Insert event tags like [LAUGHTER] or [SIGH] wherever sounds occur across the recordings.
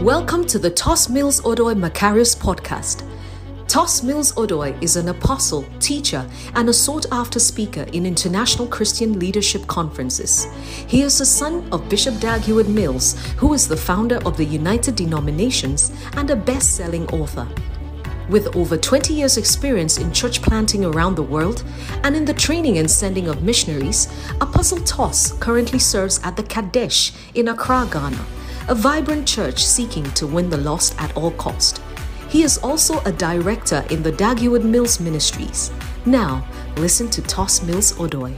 Welcome to the Tos Mills Odoi Macarius podcast. Tos Mills Odoi is an apostle, teacher, and a sought after speaker in international Christian leadership conferences. He is the son of Bishop Dag Heward Mills, who is the founder of the United Denominations and a best selling author. With over 20 years' experience in church planting around the world and in the training and sending of missionaries, Apostle Tos currently serves at the Qodesh in Accra, Ghana, a vibrant church seeking to win the lost at all cost. He is also a director in the Dag Heward Mills Ministries. Now, listen to Tos Mills Odoi.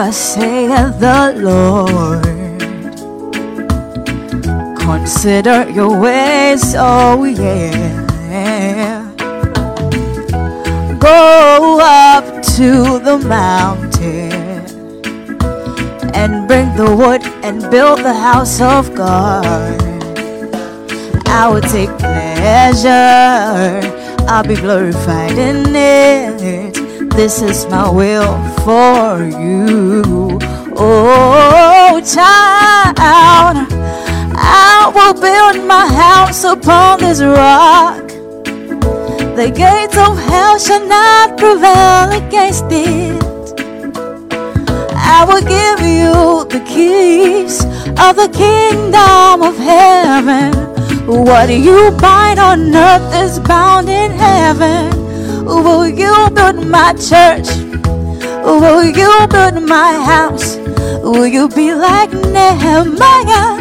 Thus saith the Lord. Consider your ways, oh, yeah. Go up to the mountain and bring the wood and build the house of God. I will take pleasure. I'll be glorified in it. This is my will for you. Oh, child, I will build my house upon this rock. The gates of hell shall not prevail against it. I will give you the keys of the kingdom of heaven. What you bind on earth is bound in heaven. Will you build my church? Will you build my house? Will you be like Nehemiah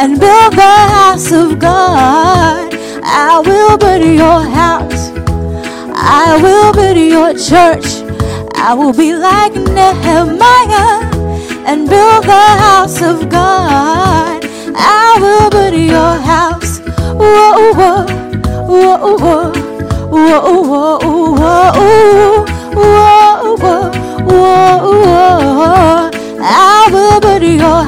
and build the house of God? I will build your house. I will build your church. I will be like Nehemiah and build the house of God. I will build your house. Whoa, whoa, whoa, whoa, I will your.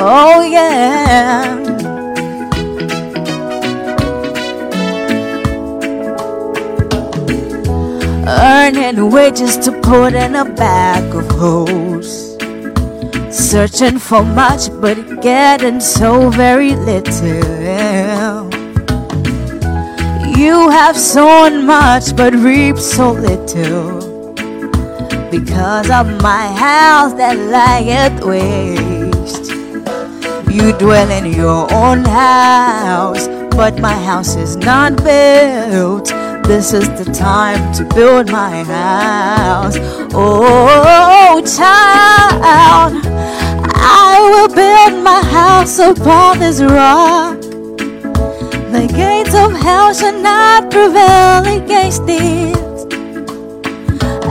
Oh yeah. Earning wages to put in a bag of hoes. Searching for much, but getting so very little. You have sown much, but reaped so little. Because of my house that lieth waste. You dwell in your own house, but my house is not built. This is the time to build my house. Oh, child, I will build my house upon this rock. The gates of hell shall not prevail against it.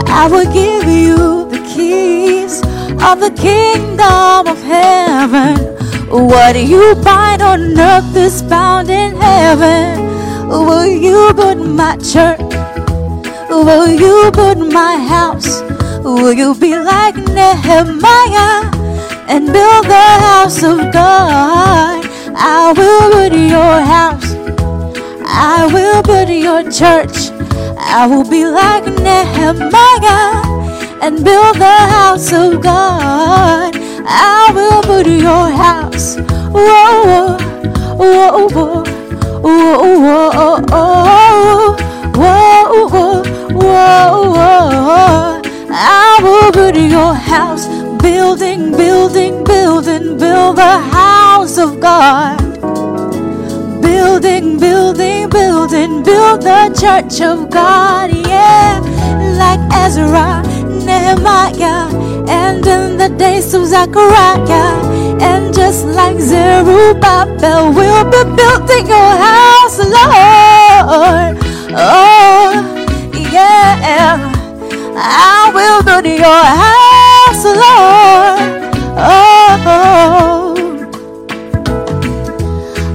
I will give you the keys of the kingdom of heaven. What you bind on earth is bound in heaven. Will you build my church? Will you build my house? Will you be like Nehemiah and build the house of God? I will build your house. I will build your church. I will be like Nehemiah and build the house of God. I will build your house. Whoa, whoa, whoa, whoa, whoa, whoa, whoa, whoa, whoa, whoa. I will build your house. Building, building, building, build the house of God building, building, building, build the church of God, yeah. Like Ezra, Nehemiah, and in the days of Zechariah, and just like Zerubbabel, we'll be building your house, Lord. Oh, yeah. I will build your house, Lord. Oh.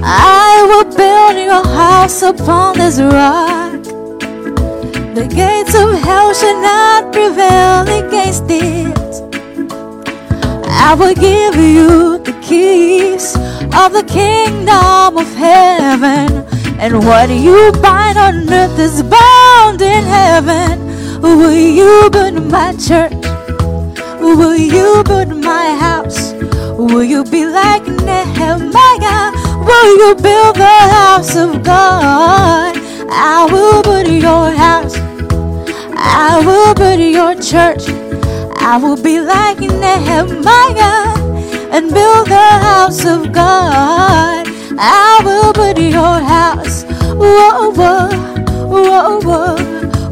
I will build your house upon this rock. The gates of hell shall not prevail against it. I will give you the keys of the kingdom of heaven. And what you bind on earth is bound in heaven. Will you build my church? Will you build my house? Will you be like Nehemiah? Will you build the house of God? I will build your house. I will build your church. I will be like Nehemiah and build the house of God. I will build your house. Whoa, whoa, whoa, whoa,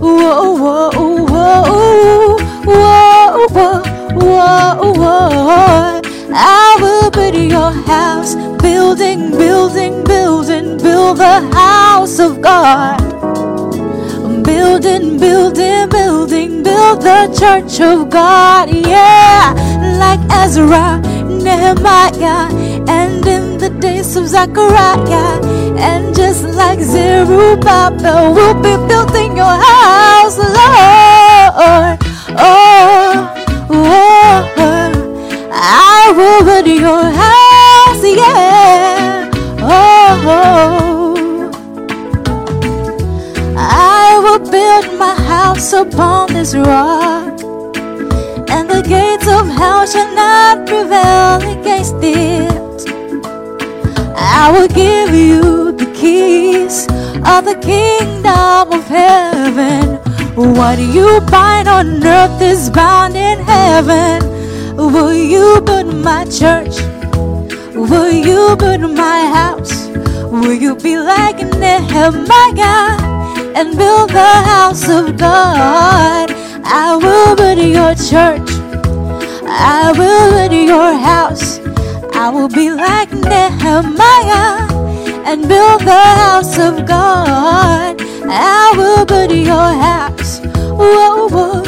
whoa, whoa, whoa, whoa, whoa, whoa, whoa. I will build your house, building, building, building, build the house of God. Building, building, building, build the church of God, yeah, like Ezra, Nehemiah, and in the days of Zechariah, and just like Zerubbabel, we'll be building your house, Lord. Oh, oh, oh. I will build your house, yeah. Oh, oh. I will build my house upon this rock, and the gates of hell shall not prevail against it. I will give you the keys of the kingdom of heaven. What you bind on earth is bound in heaven. Will you build my church? Will you build my house? Will you be like Nehemiah and build the house of God? I will build your church. I will build your house. I will be like Nehemiah and build the house of God. I will build your house. Whoa, whoa,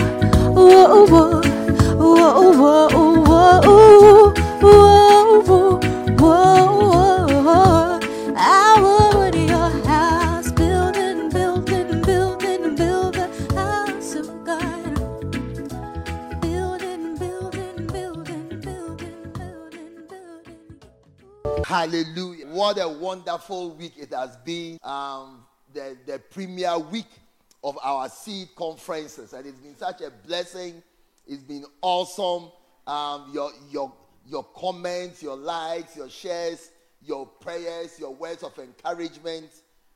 whoa, whoa, whoa, whoa, whoa, whoa, Hallelujah. What a wonderful week it has been. Um, the, the premier week of our seed conferences. And it's been such a blessing. It's been awesome. Um, your, your, your comments, your likes, your shares, your prayers, your words of encouragement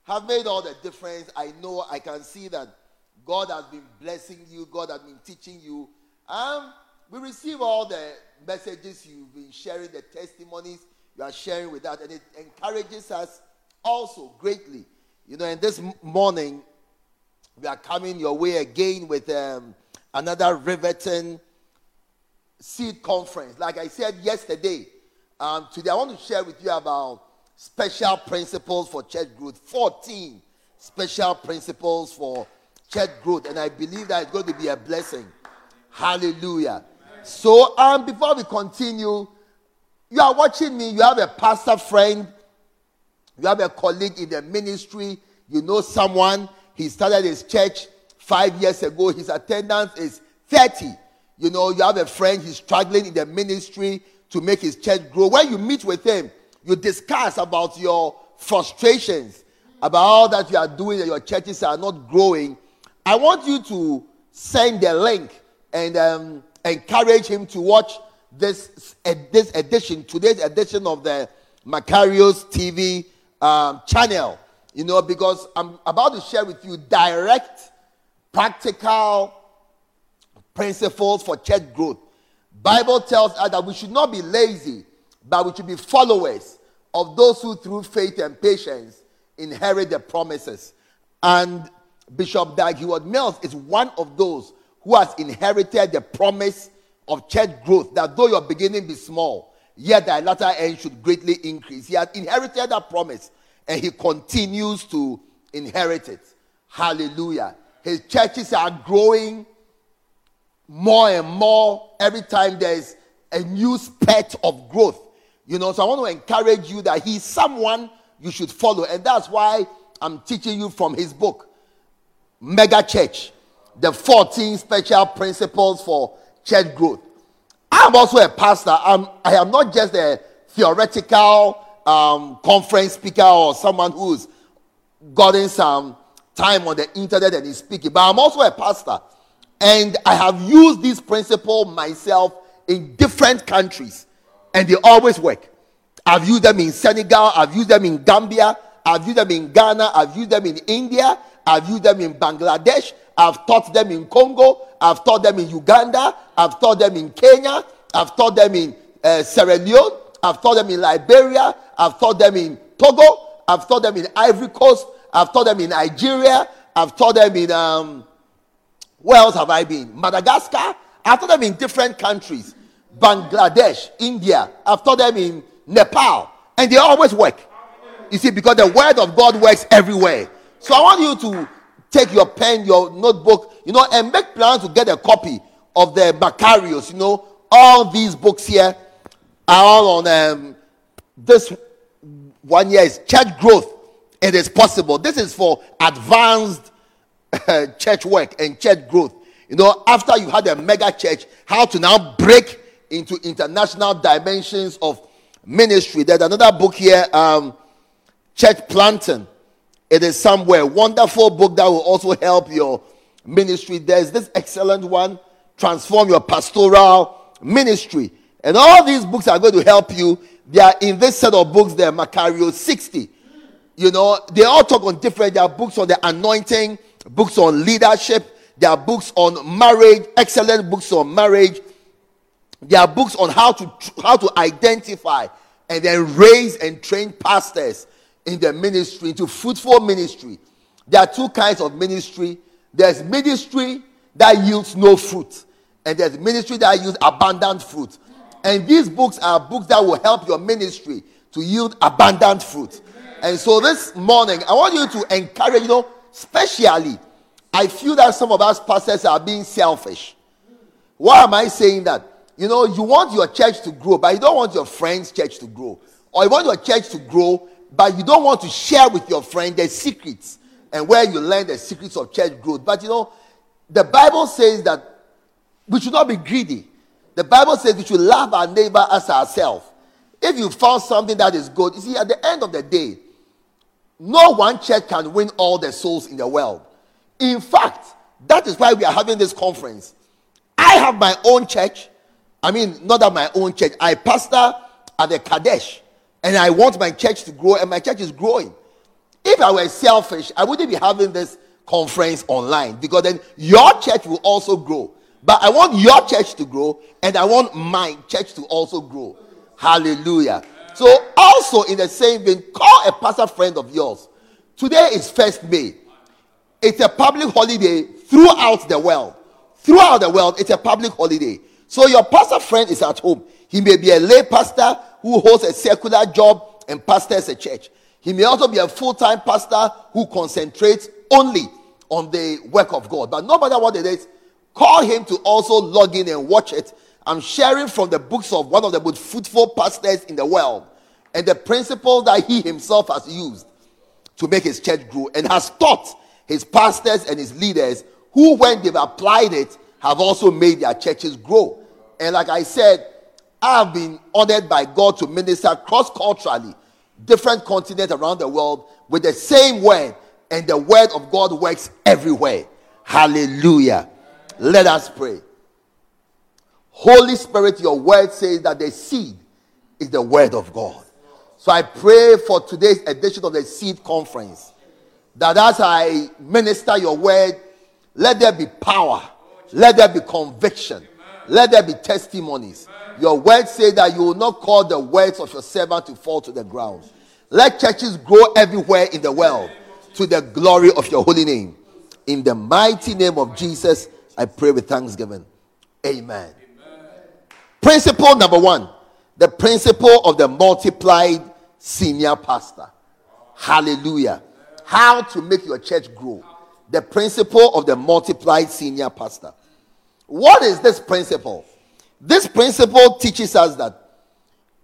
have made all the difference. I know I can see that God has been blessing you, God has been teaching you. Um, we receive all the messages you've been sharing, the testimonies you are sharing with us, and it encourages us also greatly. You know, and this morning, we are coming your way again with um, another riveting seed conference. Like I said yesterday, um, today I want to share with you about special principles for church growth. 14 special principles for church growth. And I believe that it's going to be a blessing. Hallelujah. So, um, before we continue, you are watching me, you have a pastor friend, you have a colleague in the ministry, you know someone, he started his church five years ago, his attendance is 30. You know, you have a friend, he's struggling in the ministry to make his church grow. When you meet with him, you discuss about your frustrations, about all that you are doing and your churches are not growing. I want you to send the link and um, encourage him to watch this, this edition, today's edition of the Macarius TV um, channel. You know, because I'm about to share with you direct, practical principles for church growth. Bible tells us that we should not be lazy, but we should be followers of those who through faith and patience inherit the promises. And Bishop Dag Heward Mills is one of those who has inherited the promise of church growth that though your beginning be small, yet thy latter end should greatly increase. He has inherited that promise and he continues to inherit it. Hallelujah. His churches are growing more and more every time there's a new spurt of growth. You know, so I want to encourage you that he's someone you should follow. And that's why I'm teaching you from his book. mega church, the 14 special principles for church growth. I'm also a pastor. I'm, I am not just a theoretical um, conference speaker or someone who's gotten some time on the internet and is speaking, but I'm also a pastor. And I have used this principle myself in different countries, and they always work. I've used them in Senegal, I've used them in Gambia, I've used them in Ghana, I've used them in India, I've used them in Bangladesh, I've taught them in Congo, I've taught them in Uganda, I've taught them in Kenya, I've taught them in uh, Sierra Leone, I've taught them in Liberia, I've taught them in Togo, I've taught them in Ivory Coast, I've taught them in Nigeria, I've taught them in um, where else have I been? Madagascar. I've taught them in different countries. Bangladesh, India. I've taught them in Nepal. And they always work. You see, because the word of God works everywhere. So I want you to take your pen, your notebook, you know, and make plans to get a copy of the Macarius. You know, all these books here are all on um, this one year is church growth. It is possible. This is for advanced [LAUGHS] church work and church growth. You know, after you had a mega church, how to now break into international dimensions of ministry. There's another book here, um, Church Planting. It is somewhere. Wonderful book that will also help your ministry. There's this excellent one, Transform Your Pastoral Ministry. And all these books are going to help you. They are in this set of books there, Macario 60. You know, they all talk on different, there are books on the anointing, books on leadership, there are books on marriage, excellent books on marriage. There are books on how to how to identify and then raise and train pastors in the ministry into fruitful ministry. There are two kinds of ministry. There's ministry that yields no fruit, and there's ministry that yields abundant fruit. And these books are books that will help your ministry to yield abundant fruit. And so this morning, I want you to encourage, you know, Especially, I feel that some of us pastors are being selfish. Why am I saying that? You know, you want your church to grow, but you don't want your friend's church to grow. Or you want your church to grow, but you don't want to share with your friend the secrets and where you learn the secrets of church growth. But you know, the Bible says that we should not be greedy. The Bible says we should love our neighbor as ourselves. If you found something that is good, you see, at the end of the day, no one church can win all the souls in the world. In fact, that is why we are having this conference. I have my own church. I mean, not that my own church. I pastor at the Qodesh, and I want my church to grow, and my church is growing. If I were selfish, I wouldn't be having this conference online because then your church will also grow. But I want your church to grow, and I want my church to also grow. Hallelujah. So, also in the same vein, call a pastor friend of yours. Today is First May. It's a public holiday throughout the world. Throughout the world, it's a public holiday. So, your pastor friend is at home. He may be a lay pastor who holds a secular job and pastors a church. He may also be a full time pastor who concentrates only on the work of God. But no matter what it is, call him to also log in and watch it I'm sharing from the books of one of the most fruitful pastors in the world and the principle that he himself has used to make his church grow and has taught his pastors and his leaders who, when they've applied it, have also made their churches grow. And like I said, I have been honored by God to minister cross culturally, different continents around the world with the same word, and the word of God works everywhere. Hallelujah. Let us pray. Holy Spirit, your word says that the seed is the word of God. So I pray for today's edition of the Seed Conference that as I minister your word, let there be power, let there be conviction, let there be testimonies. Your word says that you will not call the words of your servant to fall to the ground. Let churches grow everywhere in the world to the glory of your holy name. In the mighty name of Jesus, I pray with thanksgiving. Amen. Principle number one the principle of the multiplied senior pastor. Hallelujah. How to make your church grow. The principle of the multiplied senior pastor. What is this principle? This principle teaches us that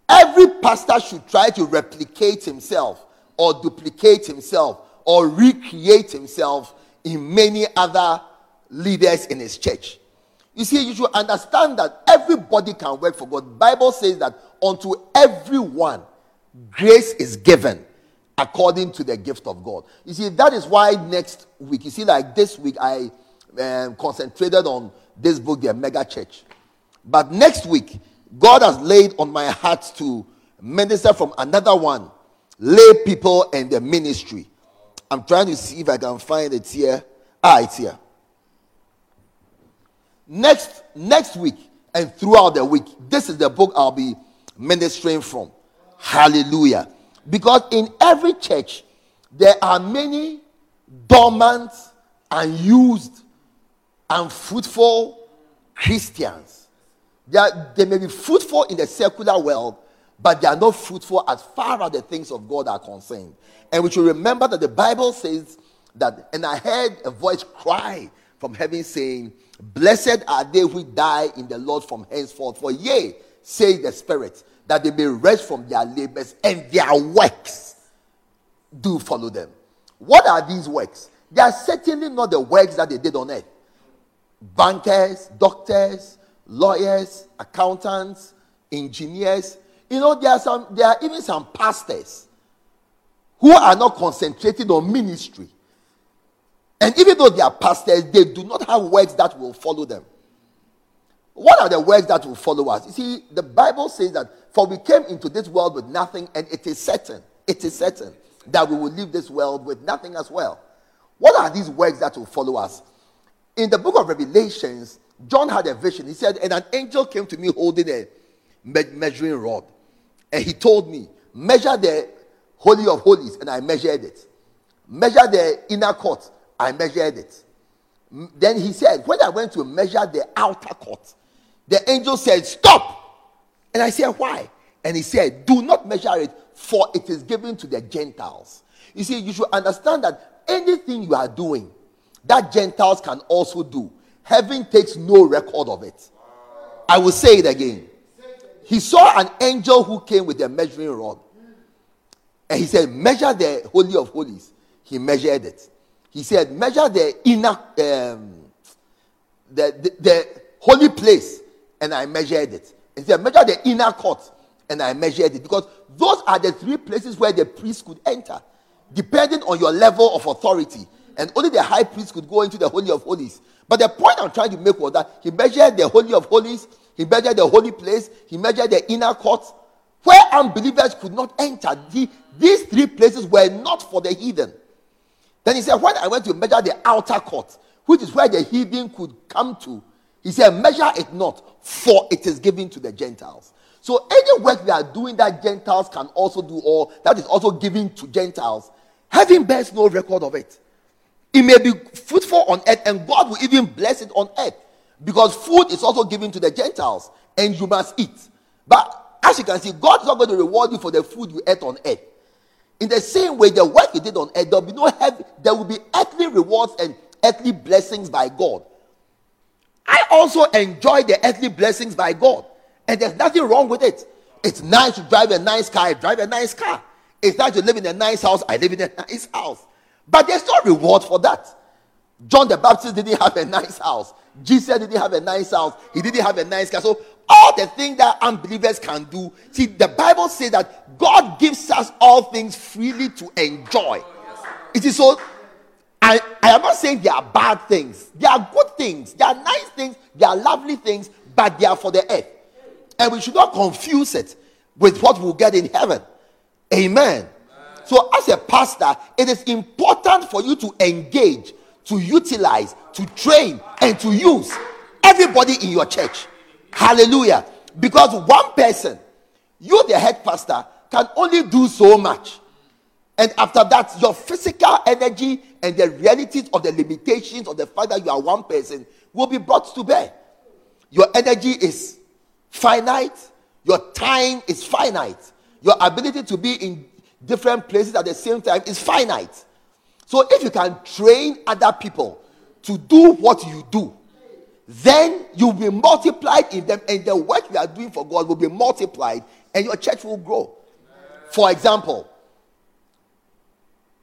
every pastor should try to replicate himself or duplicate himself or recreate himself in many other leaders in his church. You see, you should understand that everybody can work for God. Bible says that unto everyone grace is given according to the gift of God. You see, that is why next week, you see, like this week, I um, concentrated on this book, The Mega Church. But next week, God has laid on my heart to minister from another one, lay people and the ministry. I'm trying to see if I can find it here. Ah, it's here. Next next week and throughout the week, this is the book I'll be ministering from. Hallelujah. Because in every church, there are many dormant, unused, unfruitful Christians. They, are, they may be fruitful in the secular world, but they are not fruitful as far as the things of God are concerned. And we should remember that the Bible says that, and I heard a voice cry from heaven saying, Blessed are they who die in the Lord from henceforth. For yea, say the Spirit, that they may rest from their labors and their works do follow them. What are these works? They are certainly not the works that they did on earth. Bankers, doctors, lawyers, accountants, engineers. You know, there are some, there are even some pastors who are not concentrated on ministry. And even though they are pastors, they do not have works that will follow them. What are the works that will follow us? You see, the Bible says that, for we came into this world with nothing, and it is certain, it is certain that we will leave this world with nothing as well. What are these works that will follow us? In the book of Revelations, John had a vision. He said, And an angel came to me holding a measuring rod. And he told me, Measure the Holy of Holies, and I measured it. Measure the inner court, I measured it. Then he said, When I went to measure the outer court, the angel said, Stop. And I said, Why? And he said, Do not measure it, for it is given to the Gentiles. You see, you should understand that anything you are doing that Gentiles can also do, heaven takes no record of it. I will say it again. He saw an angel who came with a measuring rod. And he said, Measure the Holy of Holies. He measured it. He said, Measure the inner, um, the, the, the holy place. And I measured it. He said, Measure the inner court. And I measured it. Because those are the three places where the priest could enter, depending on your level of authority. And only the high priest could go into the Holy of Holies. But the point I'm trying to make was that he measured the Holy of Holies, he measured the holy place, he measured the inner court, where unbelievers could not enter. The, these three places were not for the heathen. Then he said, When I went to measure the outer court, which is where the heathen could come to, he said, Measure it not, for it is given to the Gentiles. So any work we are doing that Gentiles can also do, or that is also given to Gentiles, heaven bears no record of it. It may be fruitful on earth, and God will even bless it on earth. Because food is also given to the Gentiles, and you must eat. But as you can see, God is not going to reward you for the food you ate on earth. In the same way, the work you did on earth, there will be no heavy, there will be earthly rewards and earthly blessings by God. I also enjoy the earthly blessings by God, and there's nothing wrong with it. It's nice to drive a nice car, I drive a nice car. It's nice to live in a nice house, I live in a [LAUGHS] nice house. But there's no reward for that. John the Baptist didn't have a nice house. Jesus didn't have a nice house. He didn't have a nice car. So all the things that unbelievers can do. See, the Bible says that God gives us all things freely to enjoy. It is so. I, I am not saying they are bad things. They are good things. They are nice things. They are lovely things, but they are for the earth. And we should not confuse it with what we'll get in heaven. Amen. So, as a pastor, it is important for you to engage, to utilize, to train, and to use everybody in your church. Hallelujah. Because one person, you, the head pastor, can only do so much. And after that, your physical energy and the realities of the limitations of the fact that you are one person will be brought to bear. Your energy is finite, your time is finite, your ability to be in different places at the same time is finite. So if you can train other people to do what you do, then you'll be multiplied in them, and the work you are doing for God will be multiplied, and your church will grow. For example,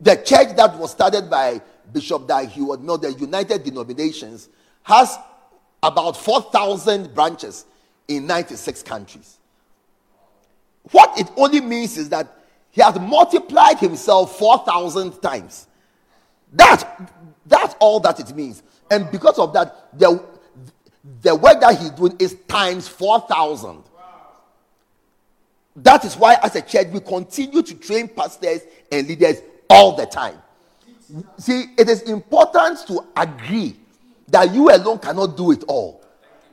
the church that was started by Bishop Dag Heward the United Denominations has about 4,000 branches in 96 countries. What it only means is that he has multiplied himself 4,000 times. That, that's all that it means. And because of that, the, the work that he's doing is times 4,000. That is why, as a church, we continue to train pastors and leaders all the time. See, it is important to agree that you alone cannot do it all.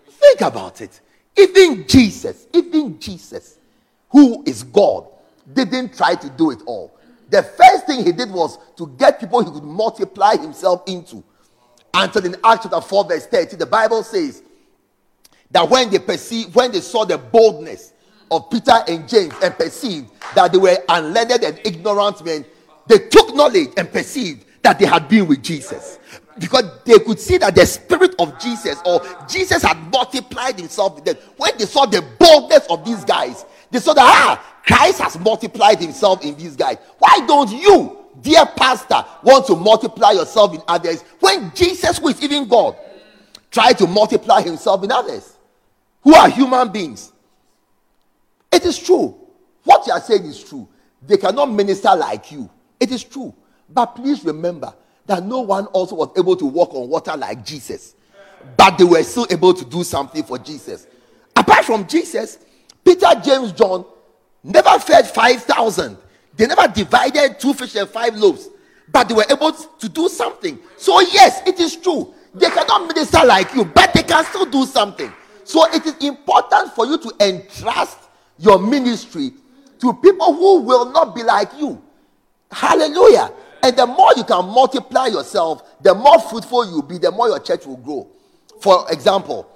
Think about it. Even Jesus, even Jesus, who is God, didn't try to do it all. The first thing he did was to get people he could multiply himself into. Until in Acts chapter 4, verse 30, the Bible says that when they perceived, when they saw the boldness of Peter and James and perceived that they were unlearned and ignorant men, they took knowledge and perceived that they had been with Jesus. Because they could see that the spirit of Jesus or Jesus had multiplied himself with them. When they saw the boldness of these guys, they saw that ah, Christ has multiplied himself in these guys. Why don't you, dear pastor, want to multiply yourself in others when Jesus, who is even God, tried to multiply himself in others who are human beings? It is true. What you are saying is true. They cannot minister like you. It is true. But please remember that no one also was able to walk on water like Jesus. But they were still able to do something for Jesus. Apart from Jesus, Peter, James, John never fed 5,000. They never divided two fish and five loaves. But they were able to do something. So, yes, it is true. They cannot minister like you, but they can still do something. So, it is important for you to entrust your ministry to people who will not be like you. Hallelujah. And the more you can multiply yourself, the more fruitful you'll be, the more your church will grow. For example,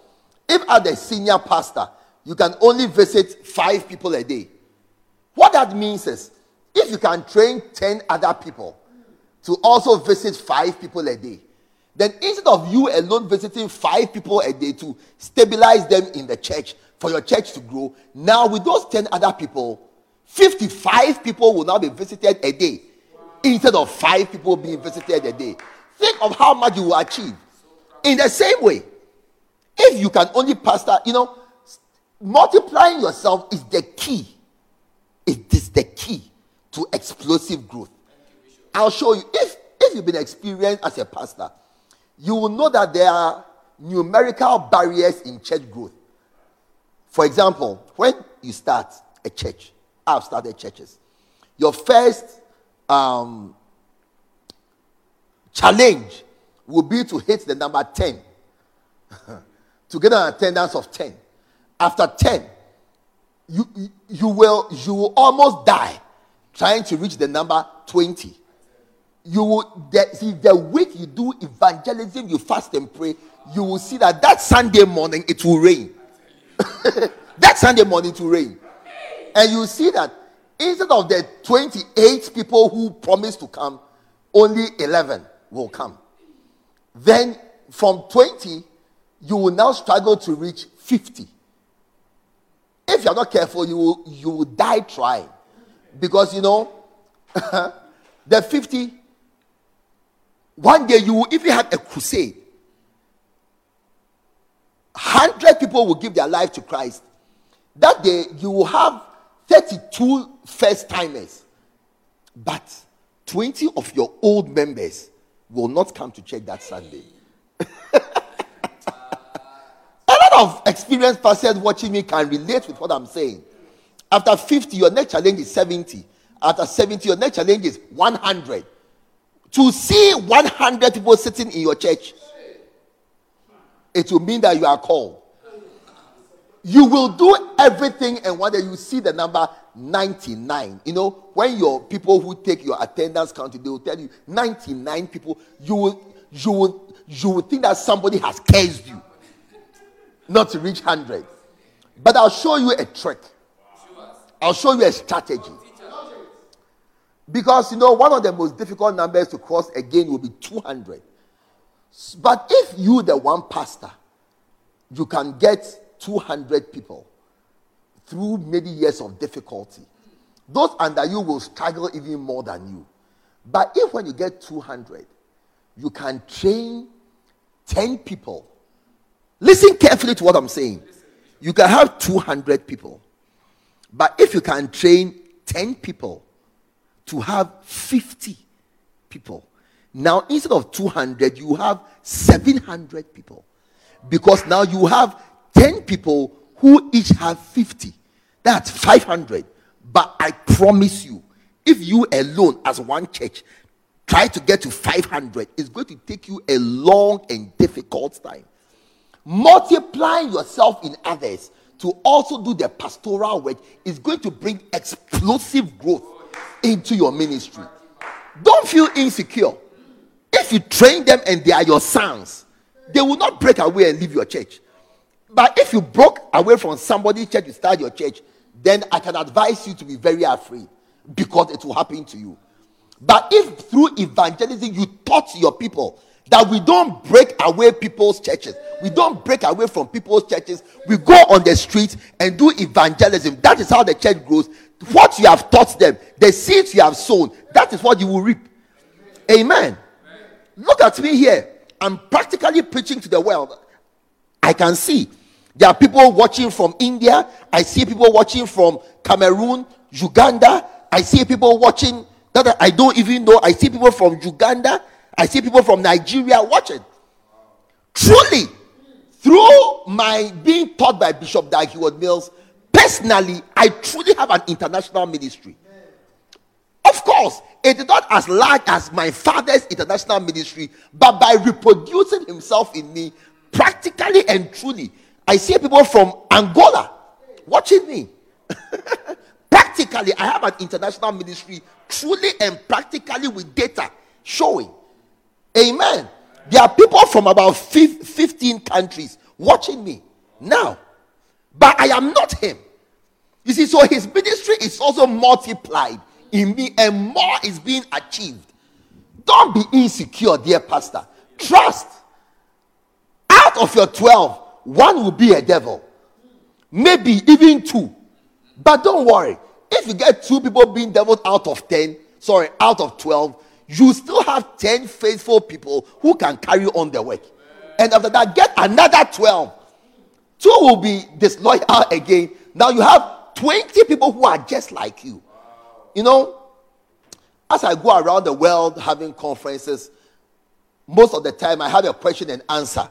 if as a senior pastor, you can only visit five people a day, what that means is if you can train 10 other people to also visit five people a day, then instead of you alone visiting five people a day to stabilize them in the church for your church to grow, now with those 10 other people, 55 people will now be visited a day instead of five people being visited a day. Think of how much you will achieve. In the same way, if you can only pastor, you know, multiplying yourself is the key. It is the key to explosive growth. I'll show you. If if you've been experienced as a pastor, you will know that there are numerical barriers in church growth. For example, when you start a church, I've started churches. Your first um, challenge will be to hit the number 10 [LAUGHS] to get an attendance of 10 after 10 you, you will you will almost die trying to reach the number 20 you will the, see the week you do evangelism you fast and pray you will see that that sunday morning it will rain [LAUGHS] that sunday morning will rain and you see that Instead of the 28 people who promised to come, only 11 will come. Then from 20, you will now struggle to reach 50. If you're not careful, you will, you will die trying. Because, you know, [LAUGHS] the 50, one day you will even have a crusade. 100 people will give their life to Christ. That day, you will have 32 first timers, but 20 of your old members will not come to church that Sunday. [LAUGHS] a lot of experienced pastors watching me can relate with what I'm saying. After 50, your next challenge is 70. After 70, your next challenge is 100. To see 100 people sitting in your church, it will mean that you are called. You will do everything, and one day you see the number 99. You know, when your people who take your attendance count, they will tell you 99 people, you will you will you will think that somebody has cursed you not to reach 100. But I'll show you a trick. I'll show you a strategy. Because you know, one of the most difficult numbers to cross again will be 200. But if you, the one pastor, you can get 200 people through many years of difficulty. Those under you will struggle even more than you. But if when you get 200, you can train 10 people. Listen carefully to what I'm saying. You can have 200 people. But if you can train 10 people to have 50 people, now instead of 200, you have 700 people. Because now you have 10 people who each have 50. That's 500. But I promise you, if you alone, as one church, try to get to 500, it's going to take you a long and difficult time. Multiplying yourself in others to also do the pastoral work is going to bring explosive growth into your ministry. Don't feel insecure. If you train them and they are your sons, they will not break away and leave your church. But if you broke away from somebody's church to start your church, then I can advise you to be very afraid because it will happen to you. But if through evangelism you taught your people that we don't break away people's churches, we don't break away from people's churches, we go on the street and do evangelism. That is how the church grows. What you have taught them, the seeds you have sown, that is what you will reap. Amen. Look at me here. I'm practically preaching to the world. I can see there are people watching from India. I see people watching from Cameroon, Uganda. I see people watching that I don't even know. I see people from Uganda. I see people from Nigeria watching. Truly, through my being taught by Bishop Dag Heward-Mills, personally, I truly have an international ministry. Of course, it is not as large as my father's international ministry, but by reproducing himself in me, practically and truly, I see people from Angola watching me. [LAUGHS] practically, I have an international ministry, truly and practically with data showing. Amen. There are people from about 15 countries watching me now, but I am not him. You see, so his ministry is also multiplied in me, and more is being achieved. Don't be insecure, dear pastor. Trust. Out of your 12, one will be a devil, maybe even two. But don't worry, if you get two people being devils out of 10, sorry, out of 12, you still have 10 faithful people who can carry on the work. And after that, get another 12. Two will be disloyal again. Now you have 20 people who are just like you. You know, as I go around the world having conferences, most of the time I have a question and answer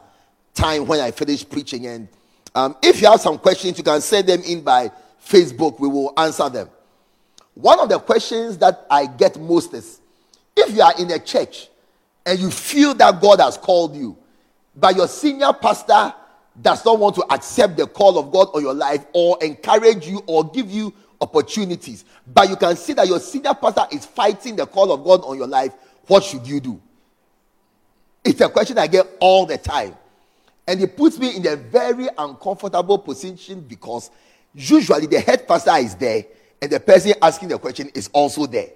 time when I finish preaching. And um, if you have some questions, you can send them in by Facebook. We will answer them. One of the questions that I get most is if you are in a church and you feel that God has called you, but your senior pastor does not want to accept the call of God on your life or encourage you or give you opportunities, but you can see that your senior pastor is fighting the call of God on your life, what should you do? It's a question I get all the time. And it puts me in a very uncomfortable position because usually the head pastor is there and the person asking the question is also there.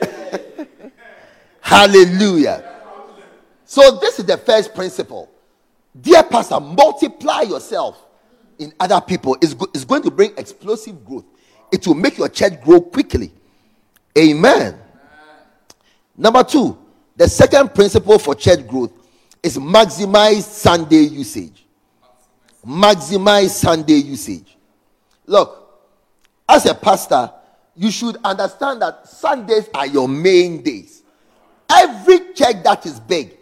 [LAUGHS] Hallelujah. So, this is the first principle. Dear pastor, multiply yourself in other people. It's, go- it's going to bring explosive growth, it will make your church grow quickly. Amen. Number two, the second principle for church growth is maximize Sunday usage. Maximize Sunday usage. Look, as a pastor, you should understand that Sundays are your main days. Every church that is big,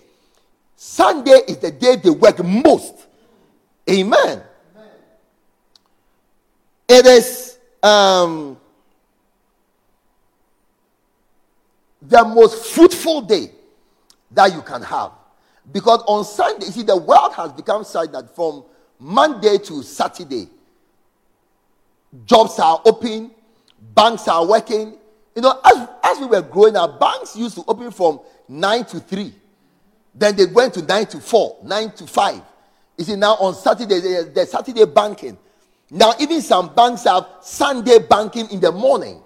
Sunday is the day they work most. Amen. It is um, the most fruitful day that you can have. Because on Sunday, see, the world has become such that from Monday to Saturday, jobs are open, banks are working. You know, as, as we were growing up, banks used to open from 9 to 3. Then they went to 9 to 4, 9 to 5. You see, now on Saturday, there's Saturday banking. Now, even some banks have Sunday banking in the morning.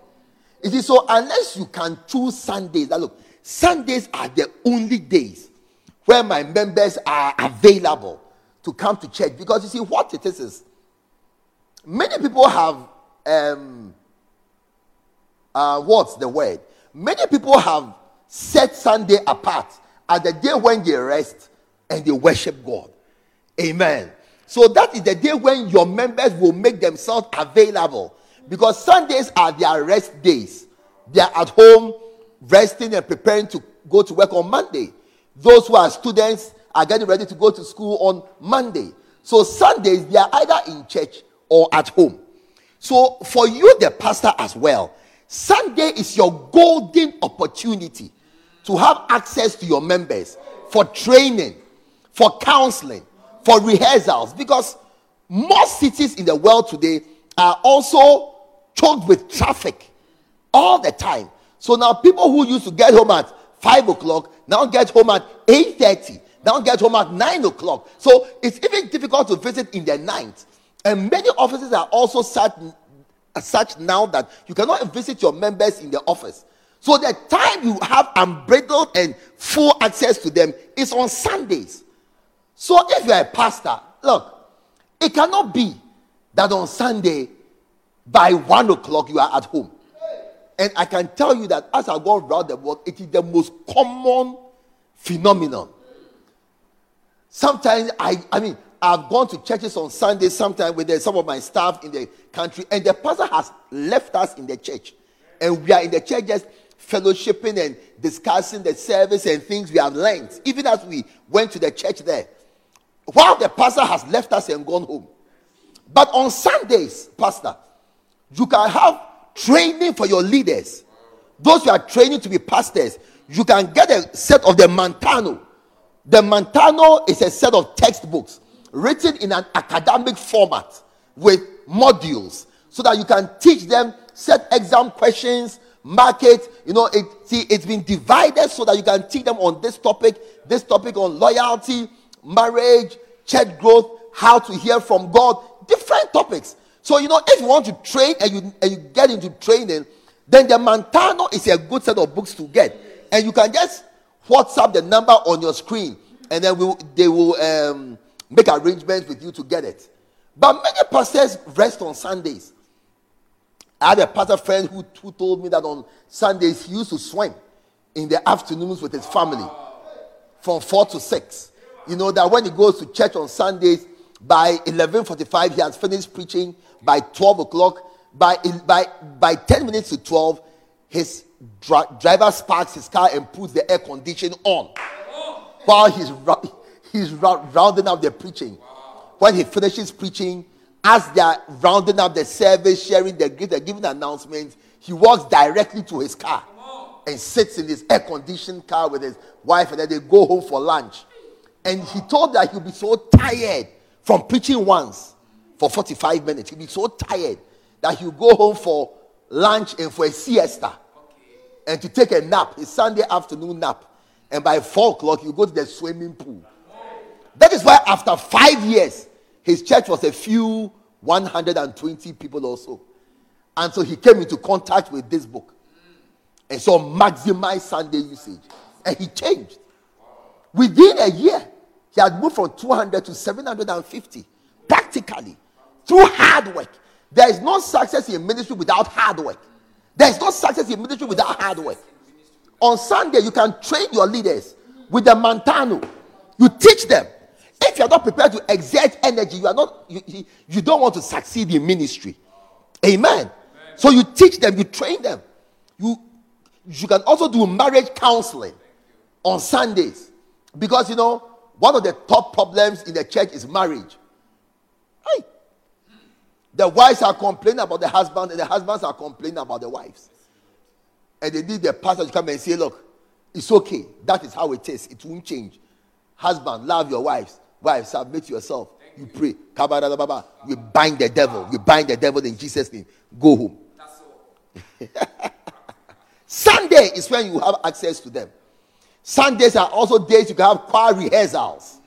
You see, so unless you can choose Sundays, that look, Sundays are the only days where my members are available to come to church. Because you see, what it is is many people have um uh, what's the word? Many people have set Sunday apart are the day when they rest and they worship God. Amen. So that is the day when your members will make themselves available because Sundays are their rest days. They are at home resting and preparing to go to work on Monday. Those who are students are getting ready to go to school on Monday. So Sundays, they are either in church or at home. So for you, the pastor, as well, Sunday is your golden opportunity to have access to your members for training, for counseling, for rehearsals. Because most cities in the world today are also choked with traffic all the time. So now people who used to get home at five o'clock now get home at eight thirty. Now get home at nine o'clock. So it's even difficult to visit in the night. And many offices are also such, such now that you cannot visit your members in the office. So the time you have unbridled and full access to them is on Sundays. So if you're a pastor, look, it cannot be that on Sunday by one o'clock you are at home. And I can tell you that as I go around the world, it is the most common phenomenon. Sometimes I, I mean, I've gone to churches on Sunday, sometimes with some of my staff in the country, and the pastor has left us in the church. And we are in the church just fellowshipping and discussing the service and things we have learned, even as we went to the church there. While the pastor has left us and gone home. But on Sundays, Pastor, you can have training for your leaders. Those who are training to be pastors, you can get a set of the Mantano. The Mantano is a set of textbooks written in an academic format with modules so that you can teach them set exam questions market you know it see it's been divided so that you can teach them on this topic this topic on loyalty marriage church growth how to hear from god different topics so you know if you want to train and you and you get into training then the mantano is a good set of books to get and you can just whatsapp the number on your screen and then we'll, they will um, make arrangements with you to get it. But many pastors rest on Sundays. I had a pastor friend who, who told me that on Sundays he used to swim in the afternoons with his family from 4 to 6. You know that when he goes to church on Sundays, by 11.45 he has finished preaching. By 12 o'clock, by, by, by 10 minutes to 12, his dri- driver sparks his car and puts the air condition on while he's he's rounding up the preaching. When he finishes preaching, as they are rounding up the service, sharing the gift, giving announcements, he walks directly to his car and sits in his air-conditioned car with his wife, and then they go home for lunch. And he thought that he'll be so tired from preaching once for 45 minutes. He'll be so tired that he'll go home for lunch and for a siesta and to take a nap, a Sunday afternoon nap. And by four o'clock, you go to the swimming pool. That is why after five years, his church was a few 120 people or so. And so he came into contact with this book. And so maximize Sunday usage. And he changed. Within a year, he had moved from 200 to 750. Practically. Through hard work. There is no success in ministry without hard work. There is no success in ministry without hard work. On Sunday, you can train your leaders with the Mantano. You teach them if you are not prepared to exert energy, you are not you, you don't want to succeed in ministry. Amen. Amen. So you teach them, you train them. You you can also do marriage counseling on Sundays. Because you know, one of the top problems in the church is marriage. Hey. The wives are complaining about the husband, and the husbands are complaining about the wives. And they need the pastor to come and say, Look, it's okay. That is how it is. It won't change. Husband, love your wives. Wife, submit yourself. You pray. We bind the devil. We bind the devil in Jesus' name. Go home. [LAUGHS] Sunday is when you have access to them. Sundays are also days you can have choir rehearsals,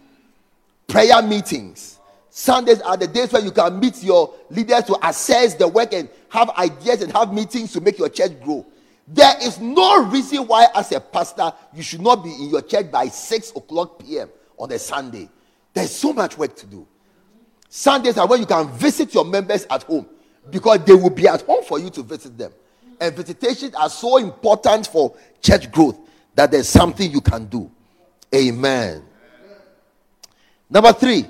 prayer meetings. Sundays are the days where you can meet your leaders to assess the work and have ideas and have meetings to make your church grow. There is no reason why, as a pastor, you should not be in your church by 6 o'clock p.m. on a Sunday. There's so much work to do. Sundays are when you can visit your members at home because they will be at home for you to visit them. And visitations are so important for church growth that there's something you can do. Amen. Number three,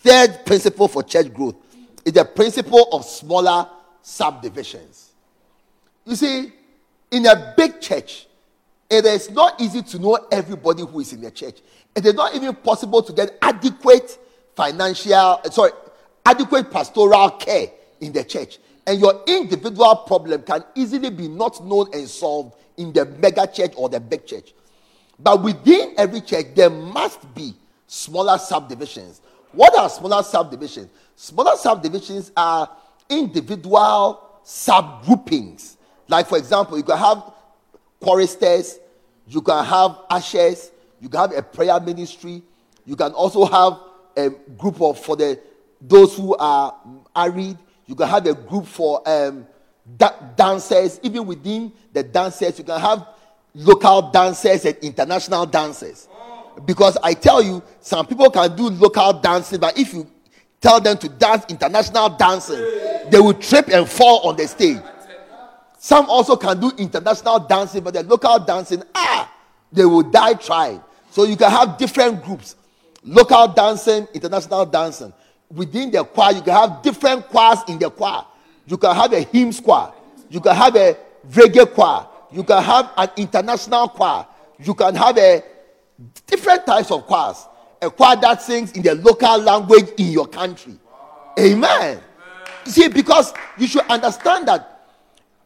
third principle for church growth is the principle of smaller subdivisions. You see, in a big church, it is not easy to know everybody who is in the church. It is not even possible to get adequate financial, sorry, adequate pastoral care in the church. And your individual problem can easily be not known and solved in the mega church or the big church. But within every church, there must be smaller subdivisions. What are smaller subdivisions? Smaller subdivisions are individual subgroupings. Like, for example, you can have choristers, you can have ashes, you can have a prayer ministry, you can also have a group of for the those who are married, you can have a group for um, da- dancers. Even within the dancers, you can have local dancers and international dancers. Because I tell you, some people can do local dancing, but if you tell them to dance international dancing, they will trip and fall on the stage. Some also can do international dancing, but the local dancing, ah, they will die trying. So you can have different groups local dancing, international dancing. Within the choir, you can have different choirs in the choir. You can have a hymn choir, you can have a reggae choir, you can have an international choir, you can have a different types of choirs. A choir that sings in the local language in your country. Amen. See, because you should understand that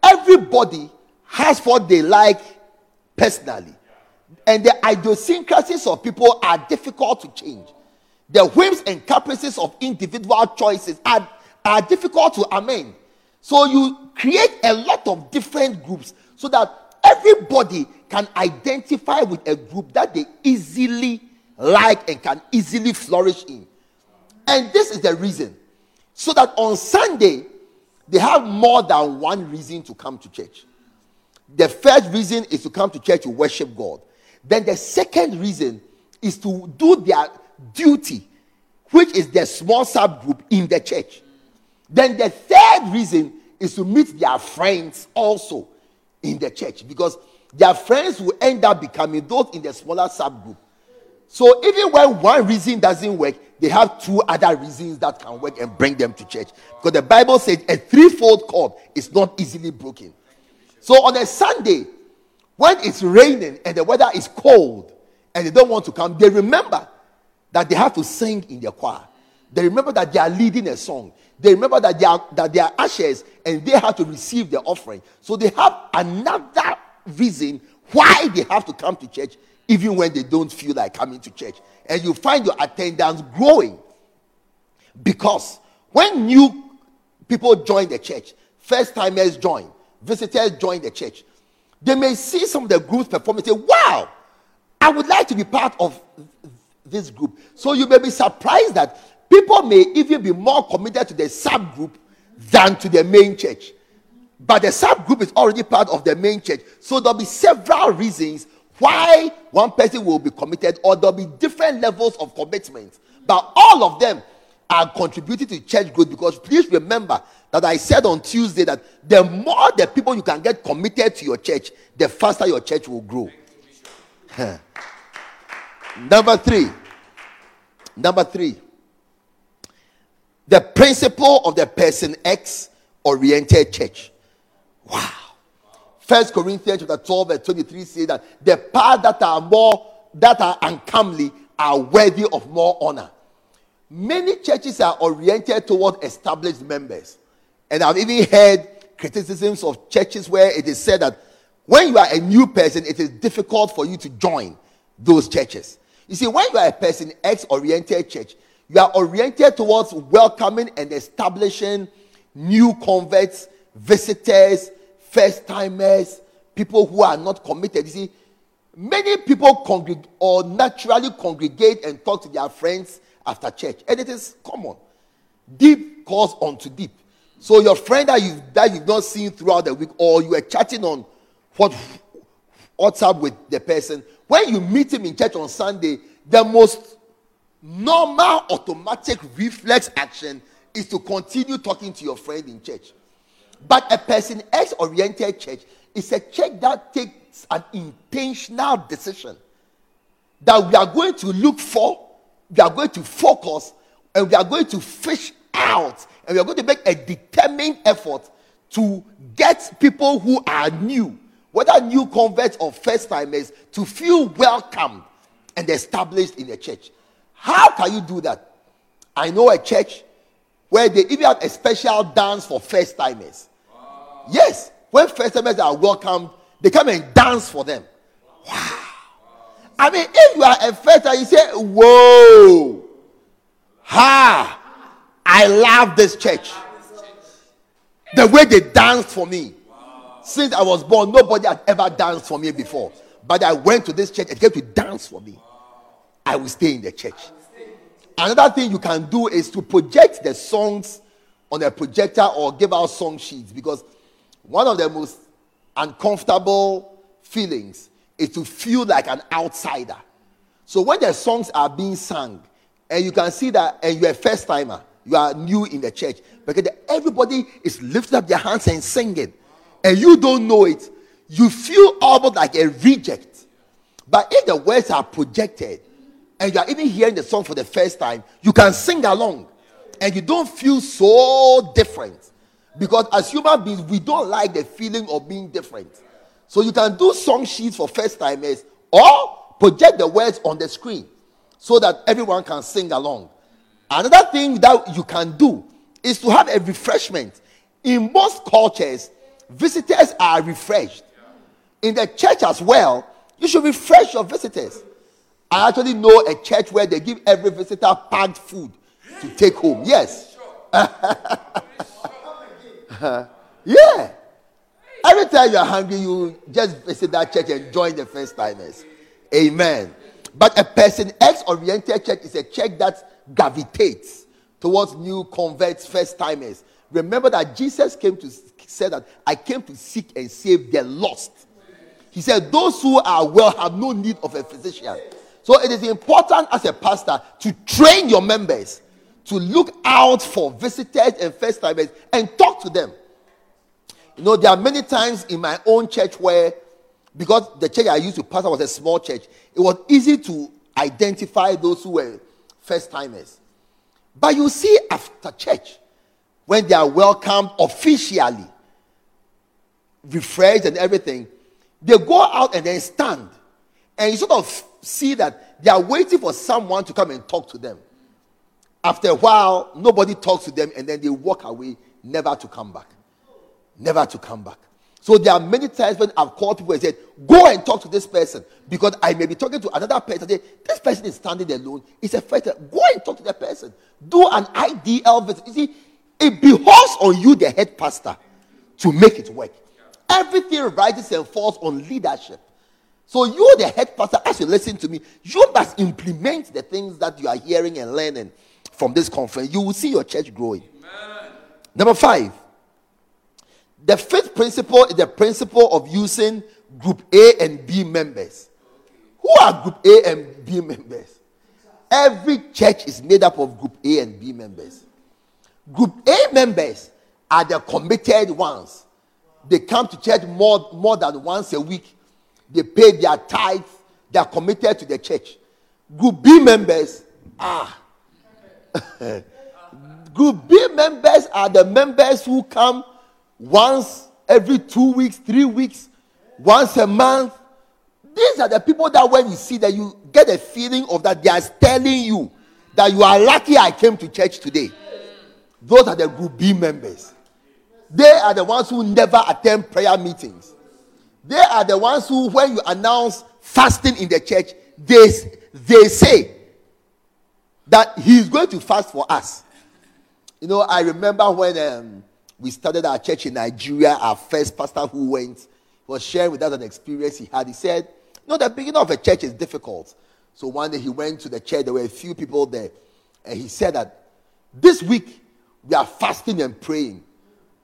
Everybody has what they like personally. And the idiosyncrasies of people are difficult to change. The whims and caprices of individual choices are, are difficult to amend. So you create a lot of different groups so that everybody can identify with a group that they easily like and can easily flourish in. And this is the reason. So that on Sunday, they have more than one reason to come to church. The first reason is to come to church to worship God. Then the second reason is to do their duty, which is the small subgroup in the church. Then the third reason is to meet their friends also in the church because their friends will end up becoming those in the smaller subgroup. So even when one reason doesn't work, they have two other reasons that can work and bring them to church. Because the Bible says a threefold cord is not easily broken. So on a Sunday, when it's raining and the weather is cold and they don't want to come, they remember that they have to sing in their choir. They remember that they are leading a song. They remember that they are that they are ashes and they have to receive their offering. So they have another reason why they have to come to church even when they don't feel like coming to church. And you find your attendance growing. Because when new people join the church, first timers join, visitors join the church, they may see some of the groups perform and say, Wow, I would like to be part of this group. So you may be surprised that people may even be more committed to the subgroup than to the main church. But the subgroup is already part of the main church. So there'll be several reasons why one person will be committed, or there'll be different levels of commitment. But all of them are contributing to church growth because please remember that I said on Tuesday that the more the people you can get committed to your church, the faster your church will grow. Number three. Number three. The principle of the person X oriented church. Wow. First Corinthians chapter 12, verse 23 says that the paths that are more that are uncomely are worthy of more honor. Many churches are oriented toward established members. And I've even heard criticisms of churches where it is said that when you are a new person, it is difficult for you to join those churches. You see, when you are a person X oriented church, you are oriented towards welcoming and establishing new converts, visitors, first timers, people who are not committed. You see, many people congregate or naturally congregate and talk to their friends after church, and it is common. Deep calls onto deep. So your friend that you that you've not seen throughout the week, or you are chatting on what what's up with the person. When you meet him in church on Sunday, the most normal automatic reflex action is to continue talking to your friend in church. But a person X oriented church is a church that takes an intentional decision that we are going to look for, we are going to focus, and we are going to fish out, and we are going to make a determined effort to get people who are new, whether new converts or first timers, to feel welcomed and established in the church. How can you do that? I know a church where they even have a special dance for first timers. Wow. Yes, when first timers are welcomed, they come and dance for them. Wow. I mean, if you are a first time, you say, Whoa, ha, I love this church. The way they danced for me. Since I was born, nobody had ever danced for me before. But I went to this church and came to dance for me. I will stay in the church. Another thing you can do is to project the songs on a projector or give out song sheets because one of the most uncomfortable feelings is to feel like an outsider. So when the songs are being sung and you can see that and you're a first timer, you are new in the church because everybody is lifting up their hands and singing and you don't know it, you feel almost like a reject. But if the words are projected and you are even hearing the song for the first time, you can sing along and you don't feel so different. Because as human beings, we don't like the feeling of being different. So you can do song sheets for first timers or project the words on the screen so that everyone can sing along. Another thing that you can do is to have a refreshment. In most cultures, visitors are refreshed. In the church as well, you should refresh your visitors. I actually know a church where they give every visitor packed food to take home. Yes. [LAUGHS] yeah. Every time you're hungry, you just visit that church and join the first timers. Amen. But a person X oriented church is a church that gravitates towards new converts, first timers. Remember that Jesus came to say that I came to seek and save the lost. He said, Those who are well have no need of a physician. So it is important as a pastor to train your members to look out for visitors and first timers and talk to them. You know, there are many times in my own church where, because the church I used to pastor was a small church, it was easy to identify those who were first timers. But you see, after church, when they are welcomed officially, refreshed and everything, they go out and then stand. And you sort of see that they are waiting for someone to come and talk to them. After a while, nobody talks to them and then they walk away, never to come back never to come back. So there are many times when I've called people and said, Go and talk to this person because I may be talking to another person. This person is standing alone. It's a fighter. Go and talk to that person. Do an IDL visit. You see, it behoves on you, the head pastor, to make it work. Everything rises and falls on leadership. So you, the head pastor, as you listen to me, you must implement the things that you are hearing and learning from this conference. You will see your church growing. Amen. Number five, the fifth principle is the principle of using group A and B members. Who are group A and B members? Every church is made up of group A and B members. Group A members are the committed ones. They come to church more, more than once a week. They pay their tithes. They are committed to the church. Group B members are. [LAUGHS] Group B members are the members who come once every two weeks, three weeks, once a month. These are the people that when you see that you get a feeling of that they are telling you that you are lucky I came to church today. Those are the group B members. They are the ones who never attend prayer meetings. They are the ones who, when you announce fasting in the church, they, they say that he is going to fast for us. You know, I remember when um, we started our church in Nigeria. Our first pastor who went was sharing with us an experience he had. He said, know, the beginning of a church is difficult. So one day he went to the church, there were a few people there, and he said that this week we are fasting and praying.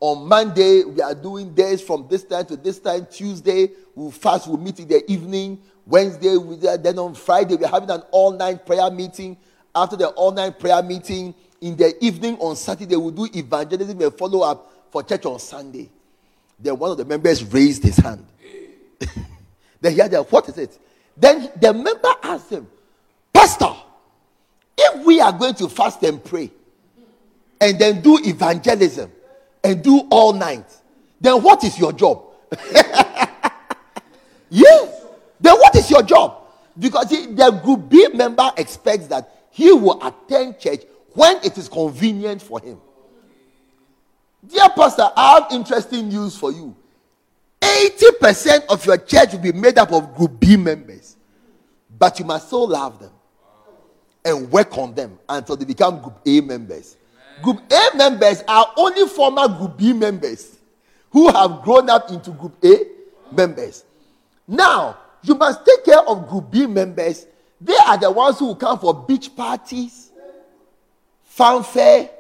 On Monday, we are doing this from this time to this time. Tuesday, we'll fast, we'll meet in the evening. Wednesday, we, then on Friday, we're having an all night prayer meeting. After the all night prayer meeting, in the evening on Saturday, we'll do evangelism and follow up for church on Sunday. Then one of the members raised his hand. [LAUGHS] then he had, what is it? Then the member asked him, Pastor, if we are going to fast and pray and then do evangelism and do all night, then what is your job? [LAUGHS] yes. Then what is your job? Because the group B member expects that he will attend church when it is convenient for him. Dear pastor, I have interesting news for you. 80% of your church will be made up of group B members. But you must still love them and work on them until they become group A members. Group A members are only former group B members who have grown up into group A members. Now, you must take care of group B members. They are the ones who come for beach parties, fanfare,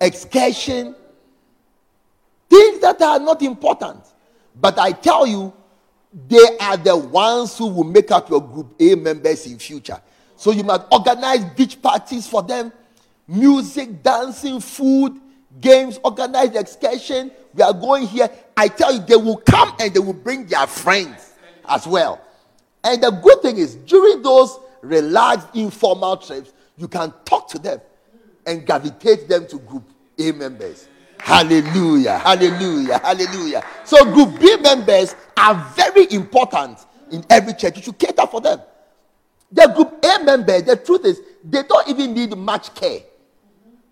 excursion, things that are not important. But I tell you, they are the ones who will make up your group A members in future. So you must organize beach parties for them, music, dancing, food, games, organized excursion. We are going here. I tell you, they will come and they will bring their friends as well. And the good thing is, during those relaxed, informal trips, you can talk to them and gravitate them to group A members. Hallelujah, hallelujah, hallelujah. So, group B members are very important in every church. You should cater for them. The group A members, the truth is, they don't even need much care.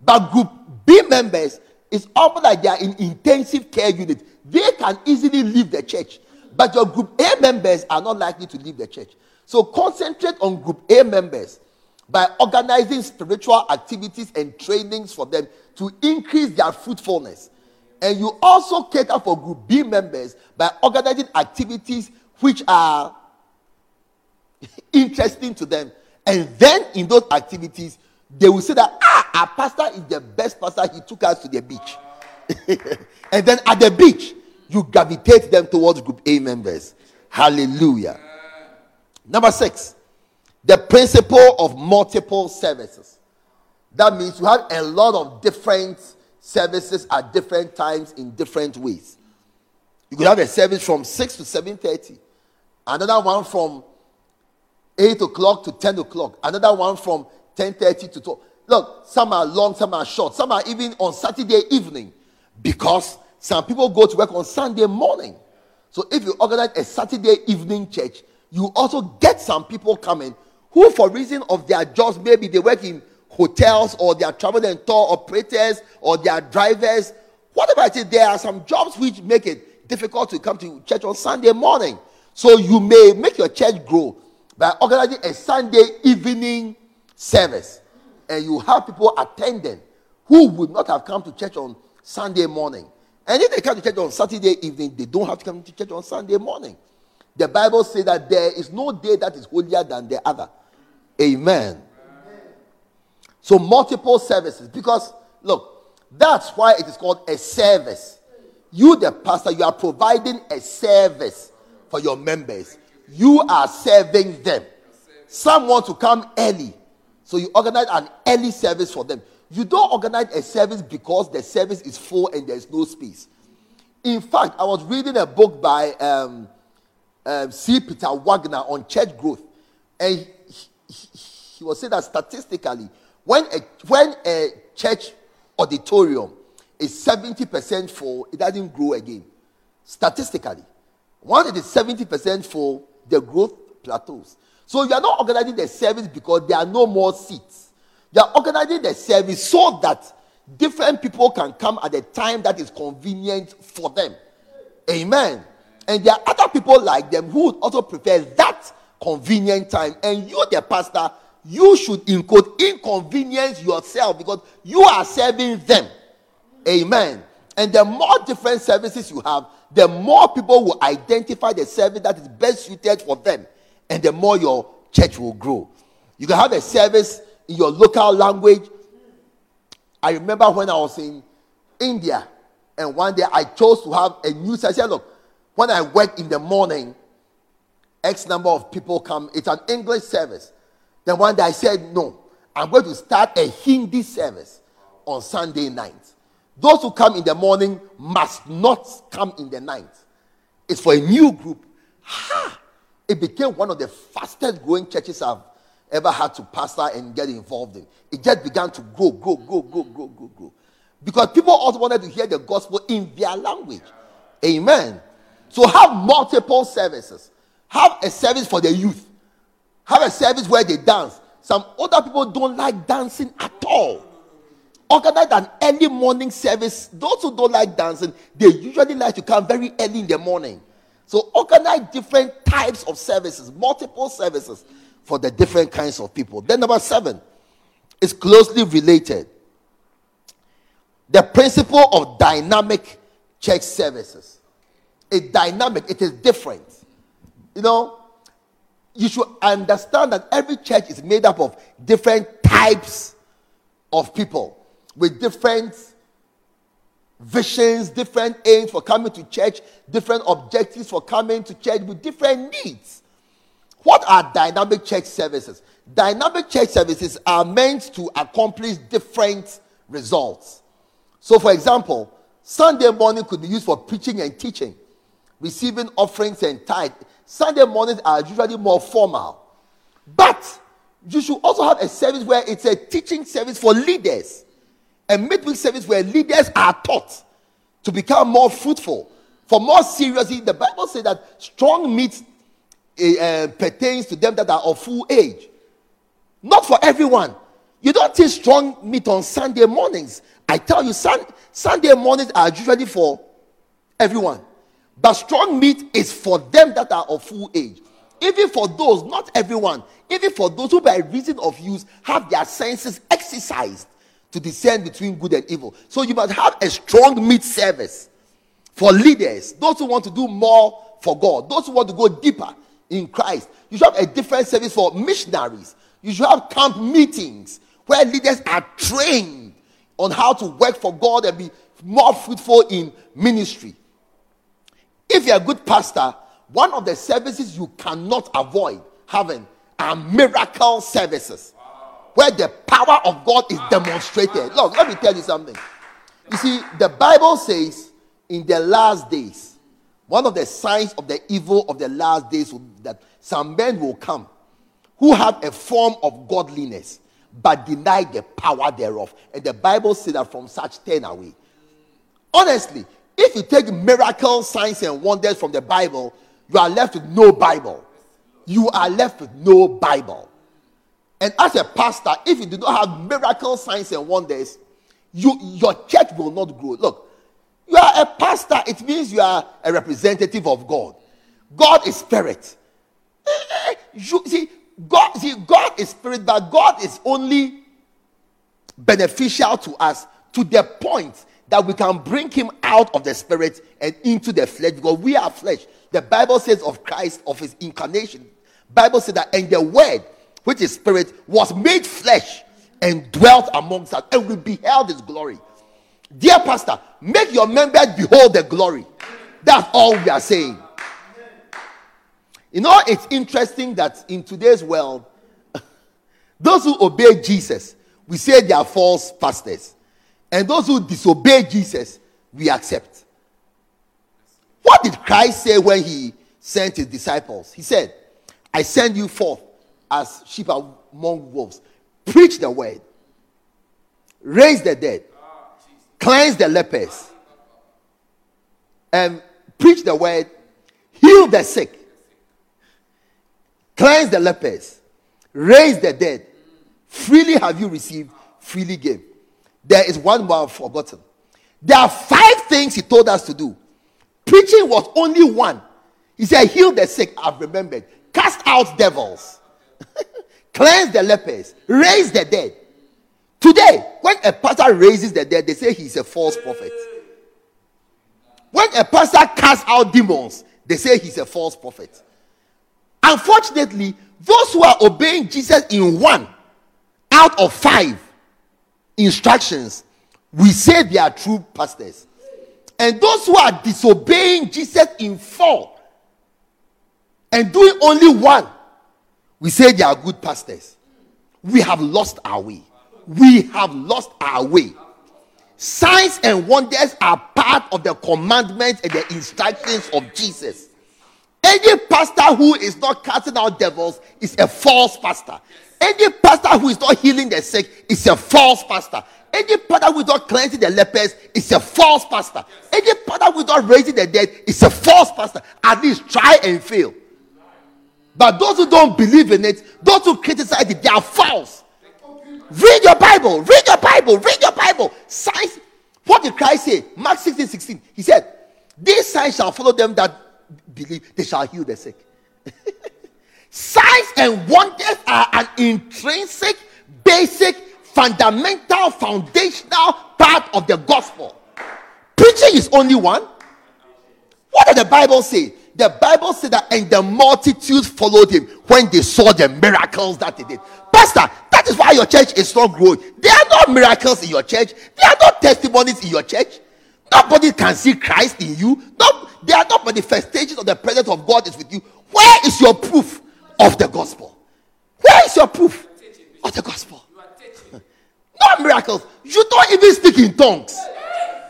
But group B members is almost like they are in intensive care unit. They can easily leave the church. But your group A members are not likely to leave the church. So concentrate on group A members by organizing spiritual activities and trainings for them to increase their fruitfulness. And you also cater for group B members by organizing activities which are [LAUGHS] interesting to them. And then in those activities, they will say that ah, our pastor is the best pastor. He took us to the beach. [LAUGHS] and then at the beach, you gravitate them towards group A members. Hallelujah. Number six, the principle of multiple services. That means you have a lot of different services at different times in different ways. You could have a service from 6 to 7:30, another one from 8 o'clock to 10 o'clock, another one from 10:30 to 12. Look, some are long, some are short, some are even on Saturday evening because some people go to work on Sunday morning. So if you organize a Saturday evening church, you also get some people coming who, for reason of their jobs, maybe they work in hotels or they are travel and tour operators or they are drivers. Whatever it is, there are some jobs which make it difficult to come to church on Sunday morning. So you may make your church grow by organizing a Sunday evening service. And you have people attending who would not have come to church on Sunday morning. And if they come to church on Saturday evening, they don't have to come to church on Sunday morning. The Bible says that there is no day that is holier than the other. Amen. So, multiple services. Because, look, that's why it is called a service. You, the pastor, you are providing a service for your members. You are serving them. Some want to come early. So, you organize an early service for them. You don't organize a service because the service is full and there's no space. In fact, I was reading a book by um, um, C. Peter Wagner on church growth, and he, he, he was saying that statistically, when a, when a church auditorium is 70% full, it doesn't grow again. Statistically, once it is 70% full, the growth plateaus. So you are not organizing the service because there are no more seats. You are organizing the service so that different people can come at a time that is convenient for them. Amen. And there are other people like them who would also prefer that convenient time. And you, the pastor, you should in inconvenience yourself because you are serving them. Amen. And the more different services you have, the more people will identify the service that is best suited for them, and the more your church will grow. You can have a service in your local language. I remember when I was in India, and one day I chose to have a new service. Said, Look, when I work in the morning, X number of people come. It's an English service. Then one day I said, No, I'm going to start a Hindi service on Sunday night. Those who come in the morning must not come in the night. It's for a new group. Ha! It became one of the fastest growing churches I've ever had to pastor and get involved in. It just began to grow, grow, grow, grow, grow, grow, grow. Because people also wanted to hear the gospel in their language. Amen. So have multiple services. Have a service for the youth. Have a service where they dance. Some other people don't like dancing at all. Organize an early morning service. Those who don't like dancing, they usually like to come very early in the morning. So organize different types of services, multiple services for the different kinds of people. Then number seven is closely related. The principle of dynamic church services. A dynamic, it is different. You know, you should understand that every church is made up of different types of people with different visions, different aims for coming to church, different objectives for coming to church with different needs. What are dynamic church services? Dynamic church services are meant to accomplish different results. So, for example, Sunday morning could be used for preaching and teaching, receiving offerings and tithe. Sunday mornings are usually more formal. But you should also have a service where it's a teaching service for leaders, a midweek service where leaders are taught to become more fruitful. For more seriously, the Bible says that strong meat uh, pertains to them that are of full age. Not for everyone. You don't take strong meat on Sunday mornings. I tell you, sun, Sunday mornings are usually for everyone. But strong meat is for them that are of full age. Even for those, not everyone, even for those who by reason of use have their senses exercised to discern between good and evil. So you must have a strong meat service for leaders, those who want to do more for God, those who want to go deeper in Christ. You should have a different service for missionaries. You should have camp meetings where leaders are trained on how to work for God and be more fruitful in ministry. If you're a good pastor, one of the services you cannot avoid having are miracle services where the power of God is demonstrated. Look, let me tell you something. You see, the Bible says in the last days, one of the signs of the evil of the last days will be that some men will come who have a form of godliness but deny the power thereof. And the Bible says that from such turn away. Honestly, if you take miracle signs and wonders from the Bible, you are left with no Bible. You are left with no Bible. And as a pastor, if you do not have miracle signs and wonders, you, your church will not grow. Look, you are a pastor, it means you are a representative of God. God is spirit. You see, God, see, God is spirit, but God is only beneficial to us to the point that we can bring him out of the spirit and into the flesh because we are flesh. The Bible says of Christ, of his incarnation. Bible says that and the word, which is spirit, was made flesh and dwelt amongst us, and we beheld his glory. Dear pastor, make your members behold the glory. That's all we are saying. You know, it's interesting that in today's world, [LAUGHS] those who obey Jesus, we say they are false pastors. And those who disobey Jesus, we accept. What did Christ say when he sent his disciples? He said, I send you forth as sheep among wolves. Preach the word, raise the dead, cleanse the lepers, and preach the word, heal the sick, cleanse the lepers, raise the dead. Freely have you received, freely give. There is one more forgotten. There are five things he told us to do. Preaching was only one. He said, Heal the sick, I've remembered. Cast out devils, [LAUGHS] cleanse the lepers, raise the dead. Today, when a pastor raises the dead, they say he's a false prophet. When a pastor casts out demons, they say he's a false prophet. Unfortunately, those who are obeying Jesus in one out of five instructions, we say they are true pastors. And those who are disobeying Jesus in four and doing only one, we say they are good pastors. We have lost our way we have lost our way. Signs and wonders are part of the commandments and the instructions of Jesus. Any pastor who is not casting out devils is a false pastor. Any pastor who is not healing the sick is a false pastor. Any pastor who is not cleansing the lepers is a false pastor. Any pastor who is not raising the dead is a false pastor. At least try and fail. But those who don't believe in it, those who criticize it, they are false. Read your Bible. Read your Bible. Read your Bible. Signs. What did Christ say? Mark 16 16. He said, These signs shall follow them that believe, they shall heal the sick. [LAUGHS] signs and wonders are an intrinsic, basic, fundamental, foundational part of the gospel. Preaching is only one. What does the Bible say? The Bible said that, and the multitude followed him when they saw the miracles that he did. Pastor, that is why your church is not growing. There are no miracles in your church, there are no testimonies in your church. Nobody can see Christ in you. No, there are no manifestations of the presence of God is with you. Where is your proof of the gospel? Where is your proof of the gospel? [LAUGHS] No miracles. You don't even speak in tongues.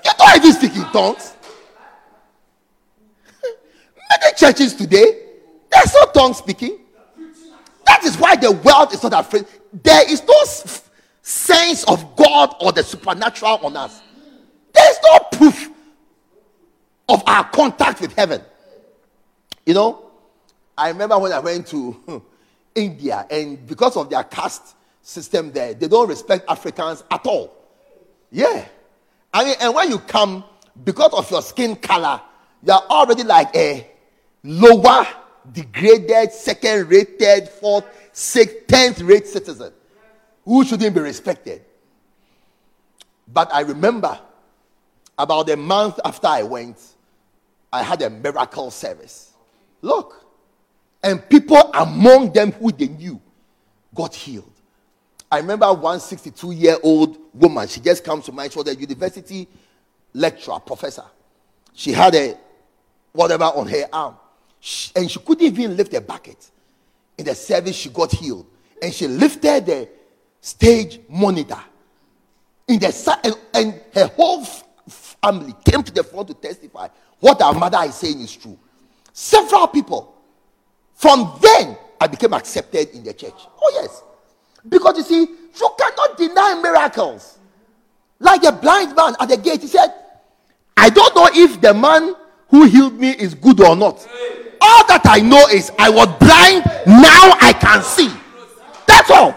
You don't even speak in tongues. Many churches today, there's no tongue speaking. That is why the world is not afraid. There is no sense of God or the supernatural on us. There is no proof of our contact with heaven. You know, I remember when I went to [LAUGHS] India, and because of their caste system there, they don't respect Africans at all. Yeah. I mean, and when you come, because of your skin color, you are already like a lower, degraded, second rated, fourth, sixth, tenth rate citizen who shouldn't be respected. But I remember about a month after I went, I had a miracle service. Look. And people among them who they knew got healed. I remember one 62 year old woman, she just comes to mind. She was a university lecturer, professor. She had a whatever on her arm. She, and she couldn't even lift a bucket. In the service, she got healed. And she lifted the stage monitor. In the and, and her whole family came to the front to testify what our mother is saying is true. Several people. From then, I became accepted in the church. Oh, yes. Because you see, you cannot deny miracles. Like a blind man at the gate, he said, I don't know if the man who healed me is good or not. All that I know is I was blind, now I can see. That's all.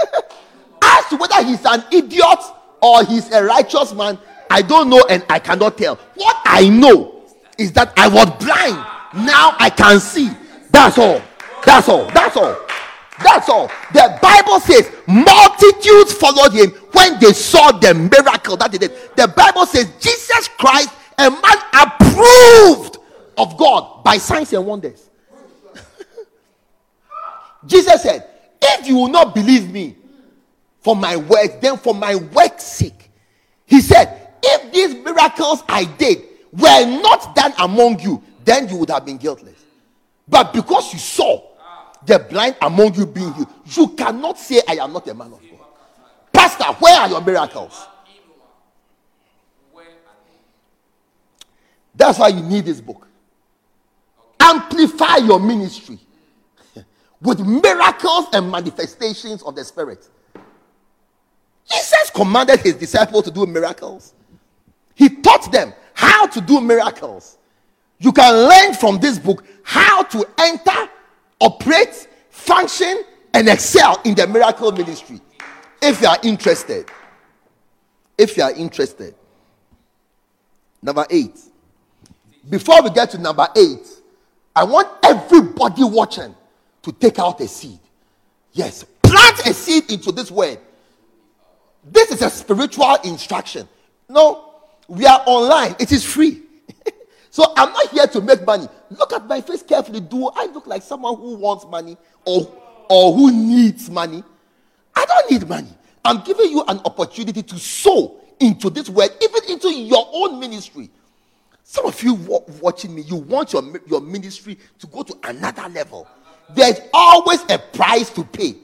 [LAUGHS] As to whether he's an idiot or he's a righteous man, I don't know and I cannot tell. What I know is that I was blind, now I can see. That's all. That's all. That's all. That's all. The Bible says multitudes followed him when they saw the miracle that he did. The Bible says Jesus Christ, a man approved of God by signs and wonders. [LAUGHS] Jesus said, If you will not believe me for my words, then for my work's sake. He said, If these miracles I did were not done among you, then you would have been guiltless. But because you saw the blind among you being healed, you cannot say, I am not a man of God. Pastor, where are your miracles? That's why you need this book amplify your ministry [LAUGHS] with miracles and manifestations of the Spirit. Jesus commanded his disciples to do miracles. He taught them how to do miracles. You can learn from this book how to enter, operate, function, and excel in the miracle ministry. If you are interested. If you are interested. Number eight. Before we get to number eight, I want everybody watching to take out a seed. Yes, plant a seed into this word. This is a spiritual instruction. No, we are online, it is free. [LAUGHS] so I'm not here to make money. Look at my face carefully. Do I look like someone who wants money or, or who needs money? I don't need money. I'm giving you an opportunity to sow into this word, even into your own ministry. Some of you watching me, you want your, your ministry to go to another level. There's always a price to pay.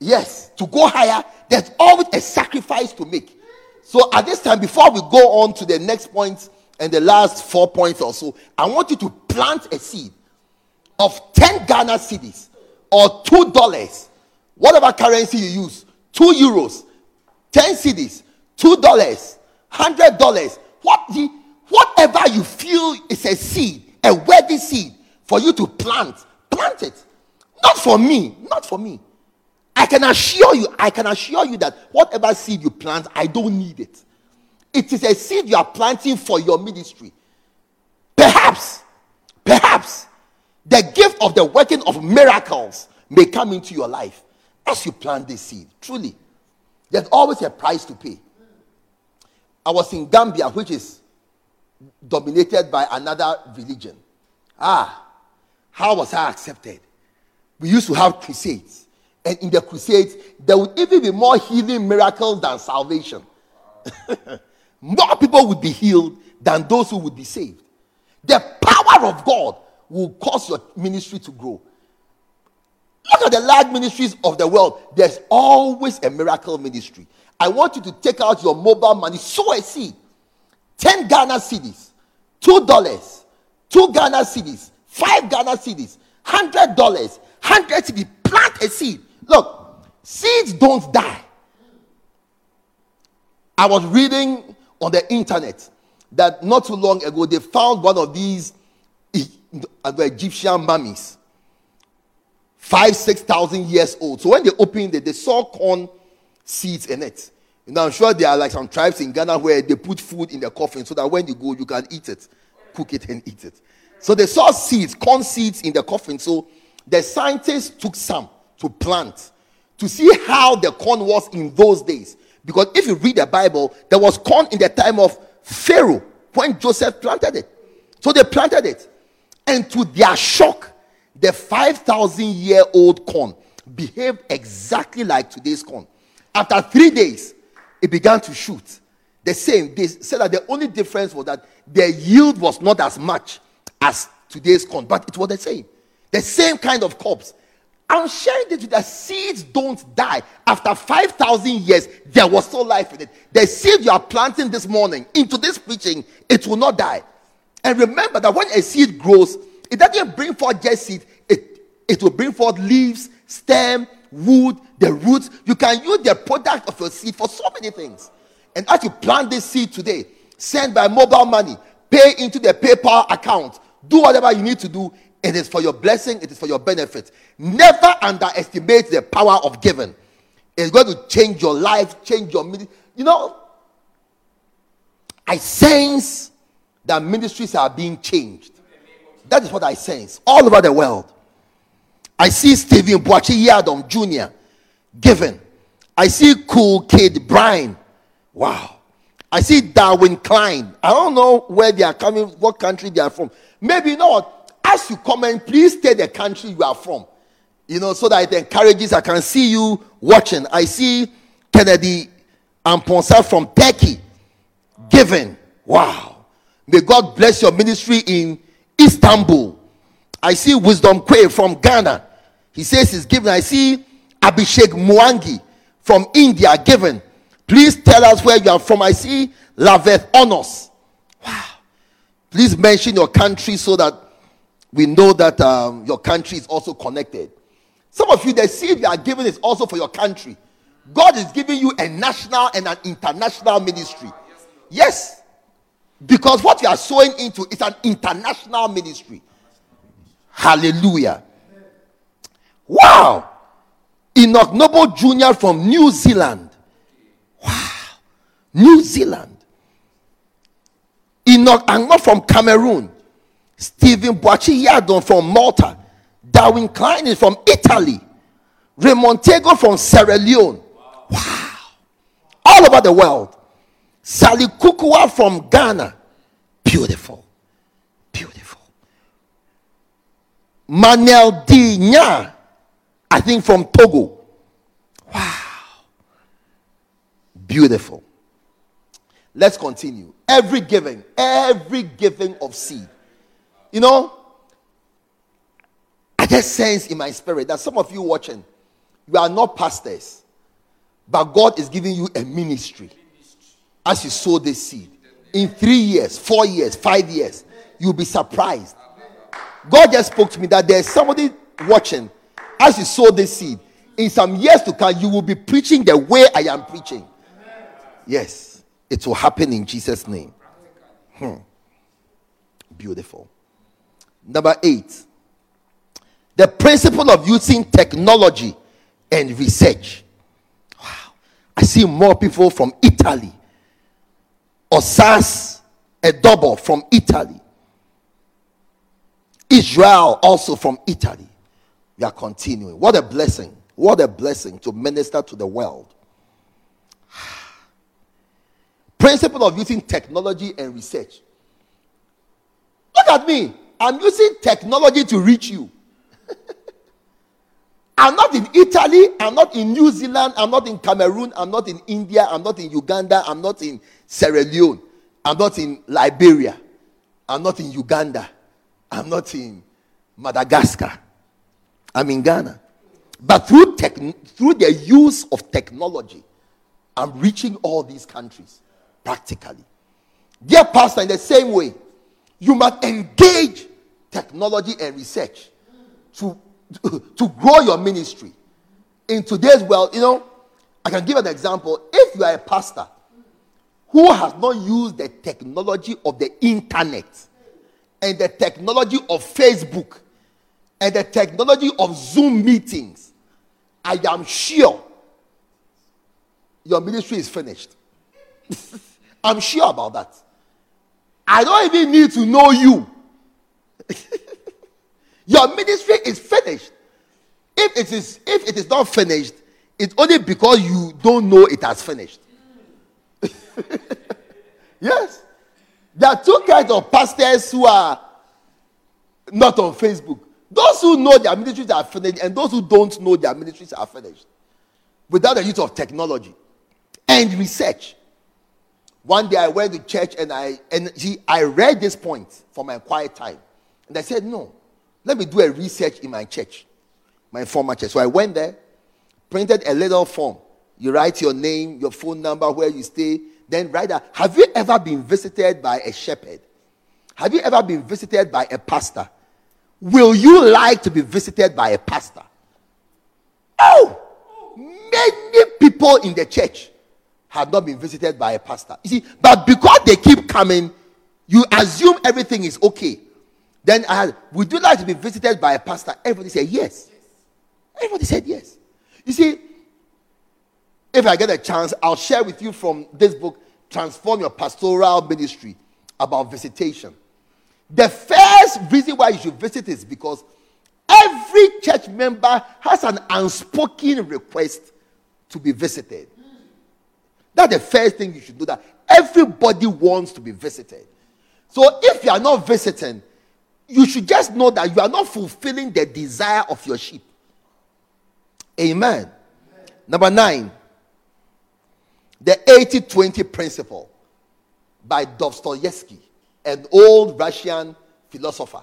Yes, to go higher, there's always a sacrifice to make. So at this time, before we go on to the next point and the last four points or so, I want you to plant a seed. of 10 Ghana cedis or $2, whatever currency you use, 2 euros, 10 cedis, $2, $100, what the, whatever you feel is a seed, a worthy seed for you to plant, plant it. Not for me, not for me. I can assure you, I can assure you that whatever seed you plant, I don't need it. It is a seed you are planting for your ministry. Perhaps, perhaps the gift of the working of miracles may come into your life as you plant this seed. Truly, there's always a price to pay. I was in Gambia, which is dominated by another religion. Ah, how was I accepted? We used to have crusades. And in the crusades, there would even be more healing miracles than salvation. [LAUGHS] more people would be healed than those who would be saved. The power of God will cause your ministry to grow. Look at the large ministries of the world. There's always a miracle ministry. I want you to take out your mobile money, sow a seed. 10 Ghana cedis, $2, 2 Ghana cedis, 5 Ghana cedis, $100, 100 cedis. Plant a seed. Look, seeds don't die. I was reading on the internet that not too long ago they found one of these uh, Egyptian mummies, five, six thousand years old. So when they opened it, they saw corn seeds in it. Know, I'm sure there are like some tribes in Ghana where they put food in the coffin so that when you go, you can eat it, cook it, and eat it. So they saw seeds, corn seeds in the coffin. So the scientists took some to plant to see how the corn was in those days. Because if you read the Bible, there was corn in the time of Pharaoh when Joseph planted it. So they planted it. And to their shock, the 5,000 year old corn behaved exactly like today's corn. After three days, it began to shoot. The same. They said that the only difference was that the yield was not as much as today's corn, but it was the same. The same kind of crops. I'm sharing this with you that seeds don't die. After 5,000 years, there was still life in it. The seed you are planting this morning into this preaching, it will not die. And remember that when a seed grows, it doesn't bring forth just seed, it, it will bring forth leaves, stem, wood, the roots. You can use the product of your seed for so many things. And as you plant this seed today, send by mobile money, pay into the PayPal account, do whatever you need to do. It is for your blessing, it is for your benefit. Never underestimate the power of giving. It's going to change your life, change your ministry. You know, I sense that ministries are being changed. That is what I sense all over the world. I see Stephen Boakye Yiadom Jr. given. I see Cool Kid Brian. Wow. I see Darwin Klein. I don't know where they are coming, what country they are from. Maybe you know what? As you comment, please state the country you are from. You know, so that it encourages. I can see you watching. I see Kennedy Amponsa from Turkey given. Wow. May God bless your ministry in Istanbul. I see Wisdom Quay from Ghana. He says he's given. I see Abhishek Mwangi from India given. Please tell us where you are from. I see Laveth Honors. Wow. Please mention your country so that we know that um, your country is also connected. Some of you, the seed you are given is also for your country. God is giving you a national and an international ministry. Yes. Because what you are sowing into is an international ministry. Hallelujah. Wow. Enoch Noble Jr. from New Zealand. Wow. New Zealand. Enoch Angma from Cameroon. Stephen Boakye Yiadom from Malta. Darwin Klein is from Italy. Raymond Tego from Sierra Leone. Wow. All over the world. Sally Kukua from Ghana. Beautiful. Manuel Dinya, I think from Togo. Wow. Beautiful. Let's continue. Every giving, every giving of seed. You know, I just sense in my spirit that some of you watching, you are not pastors, but God is giving you a ministry as you sow this seed. In three years, four years, five years, you'll be surprised. God just spoke to me that there's somebody watching as you sow this seed. In some years to come, you will be preaching the way I am preaching. Yes, it will happen in Jesus' name. Hmm. Beautiful. Number eight, the principle of using technology and research. Wow. I see more people from Italy. Osas Edobo from Italy. Israel also from Italy. We are continuing. What a blessing. What a blessing to minister to the world. [SIGHS] Principle of using technology and research. Look at me. I'm using technology to reach you. [LAUGHS] I'm not in Italy. I'm not in New Zealand. I'm not in Cameroon. I'm not in India. I'm not in Uganda. I'm not in Sierra Leone. I'm not in Liberia. I'm not in Uganda. I'm not in Madagascar. I'm in Ghana. But through, tech, through the use of technology, I'm reaching all these countries practically. Dear Pastor, in the same way, you must engage technology and research to, [LAUGHS] to grow your ministry. In today's world, you know, I can give an example. If you are a pastor who has not used the technology of the internet and the technology of Facebook and the technology of Zoom meetings, I am sure your ministry is finished. [LAUGHS] I'm sure about that. I don't even need to know you. [LAUGHS] Your ministry is finished. If it is if it is not finished, it's only because you don't know it has finished. [LAUGHS] yes. There are two kinds of pastors who are not on Facebook. Those who know their ministries are finished and those who don't know their ministries are finished. Without the use of technology and research. One day I went to church and I and see I read this point for my quiet time. And I said, No, let me do a research in my church, my former church. So I went there, printed a little form. You write your name, your phone number, where you stay, then write that. Have you ever been visited by a shepherd? Have you ever been visited by a pastor? Will you like to be visited by a pastor? Oh, many people in the church have not been visited by a pastor. You see, but because they keep coming, you assume everything is okay. Then I had, would you like to be visited by a pastor? Everybody said yes. Everybody said yes. You see, if I get a chance, I'll share with you from this book, Transform Your Pastoral Ministry, about visitation. The first reason why you should visit is because every church member has an unspoken request to be visited. That's the first thing you should do. That everybody wants to be visited. So if you are not visiting, you should just know that you are not fulfilling the desire of your sheep. Amen. Amen. Number nine, the 80 20 principle by Dostoevsky, an old Russian philosopher.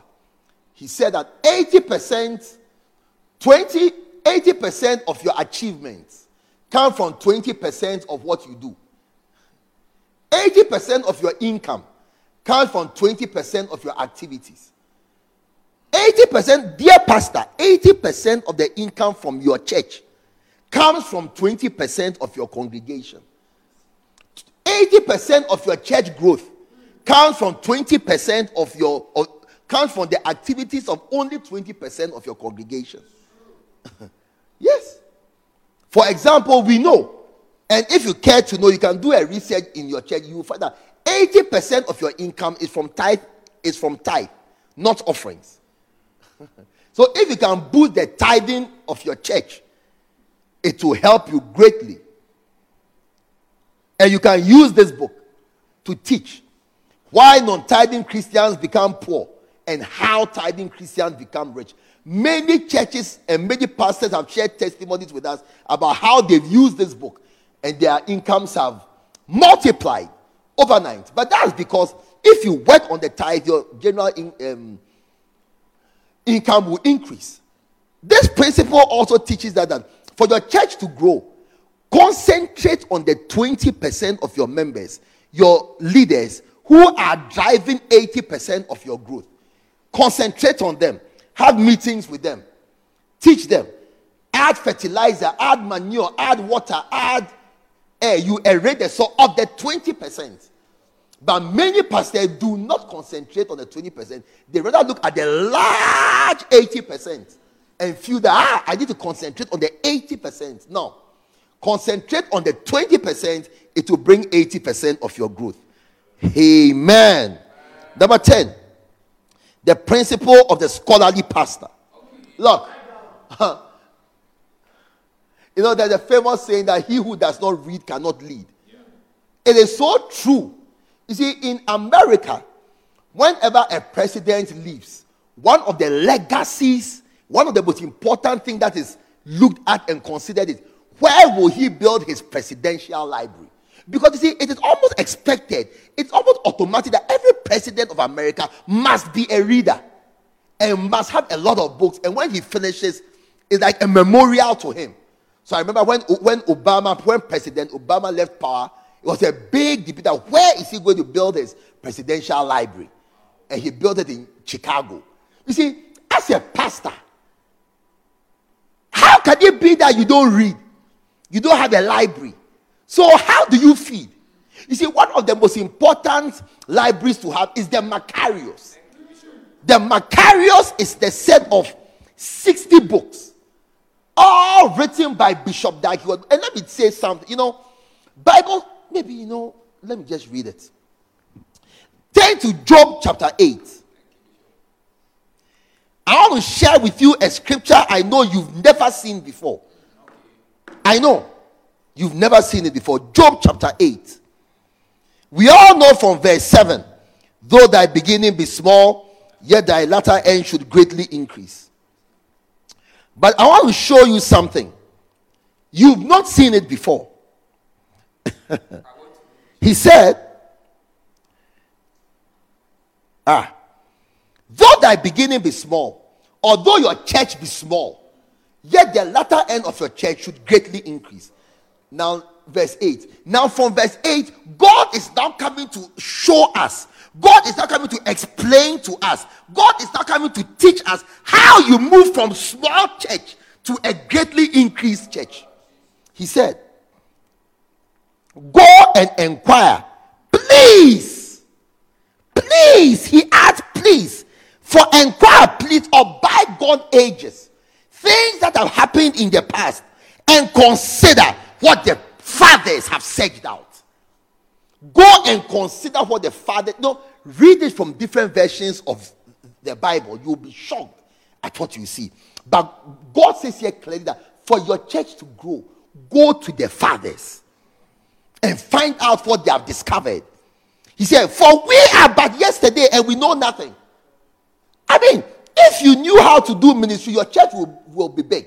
He said that 80%, 20, 80% of your achievements come from 20% of what you do. 80% of your income comes from 20% of your activities. 80%, dear pastor, 80% of the income from your church comes from 20% of your congregation. 80% of your church growth comes from 20% of your of, comes from the activities of only 20% of your congregation. [LAUGHS] yes. For example, we know, and if you care to know, you can do a research in your church. You will find that 80% of your income is from tithe, is from tithe, not offerings. [LAUGHS] so if you can boost the tithing of your church, it will help you greatly. And you can use this book to teach why non tithing Christians become poor and how tithing Christians become rich. Many churches and many pastors have shared testimonies with us about how they've used this book and their incomes have multiplied overnight. But that's because if you work on the tithe, your general in, um, income will increase. This principle also teaches that, that for your church to grow, concentrate on the 20% of your members, your leaders, who are driving 80% of your growth. concentrate on them, have meetings with them, teach them, add fertilizer, add manure, add water, add air. You erase the soil of the 20%. But many pastors do not concentrate on the 20%. They rather look at the large 80% and feel that ah, I need to concentrate on the 80%. No. Concentrate on the 20%, it will bring 80% of your growth. Amen. Number 10, the principle of the scholarly pastor. Look, [LAUGHS] you know, there's a famous saying that he who does not read cannot lead. It is so true. You see, in America, whenever a president leaves, one of the legacies, one of the most important things that is looked at and considered is where will he build his presidential library? Because you see, it is almost expected, it's almost automatic that every president of America must be a reader and must have a lot of books. And when he finishes, it's like a memorial to him. So I remember when, when Obama, when President Obama left power, it was a big debate that where is he going to build his presidential library? And he built it in Chicago. You see, as a pastor, how can it be that you don't read? You don't have a library. So, how do you feed? You see, one of the most important libraries to have is the Makarios. The Makarios is the set of 60 books, all written by Bishop Dag Heward. And let me say something. You know, Bible, maybe, you know, let me just read it. Turn to Job chapter 8. I want to share with you a scripture I know you've never seen before. I know you've never seen it before. Job chapter 8. We all know from verse 7 though thy beginning be small, yet thy latter end should greatly increase. But I want to show you something. You've not seen it before. [LAUGHS] he said, Ah, though thy beginning be small, although your church be small, Yet the latter end of your church should greatly increase. Now, verse 8. Now, from verse 8, God is now coming to show us. God is now coming to explain to us. God is now coming to teach us how you move from small church to a greatly increased church. He said, Go and inquire. Please. Please. He asked, please. For inquire, please, or bygone ages things that have happened in the past and consider what the fathers have searched out. Go and consider what the father. No, read it from different versions of the Bible. You'll be shocked at what you see. But God says here clearly that for your church to grow, go to the fathers and find out what they have discovered. He said, For we are but yesterday and we know nothing. I mean, if you knew how to do ministry, your church will, will be big.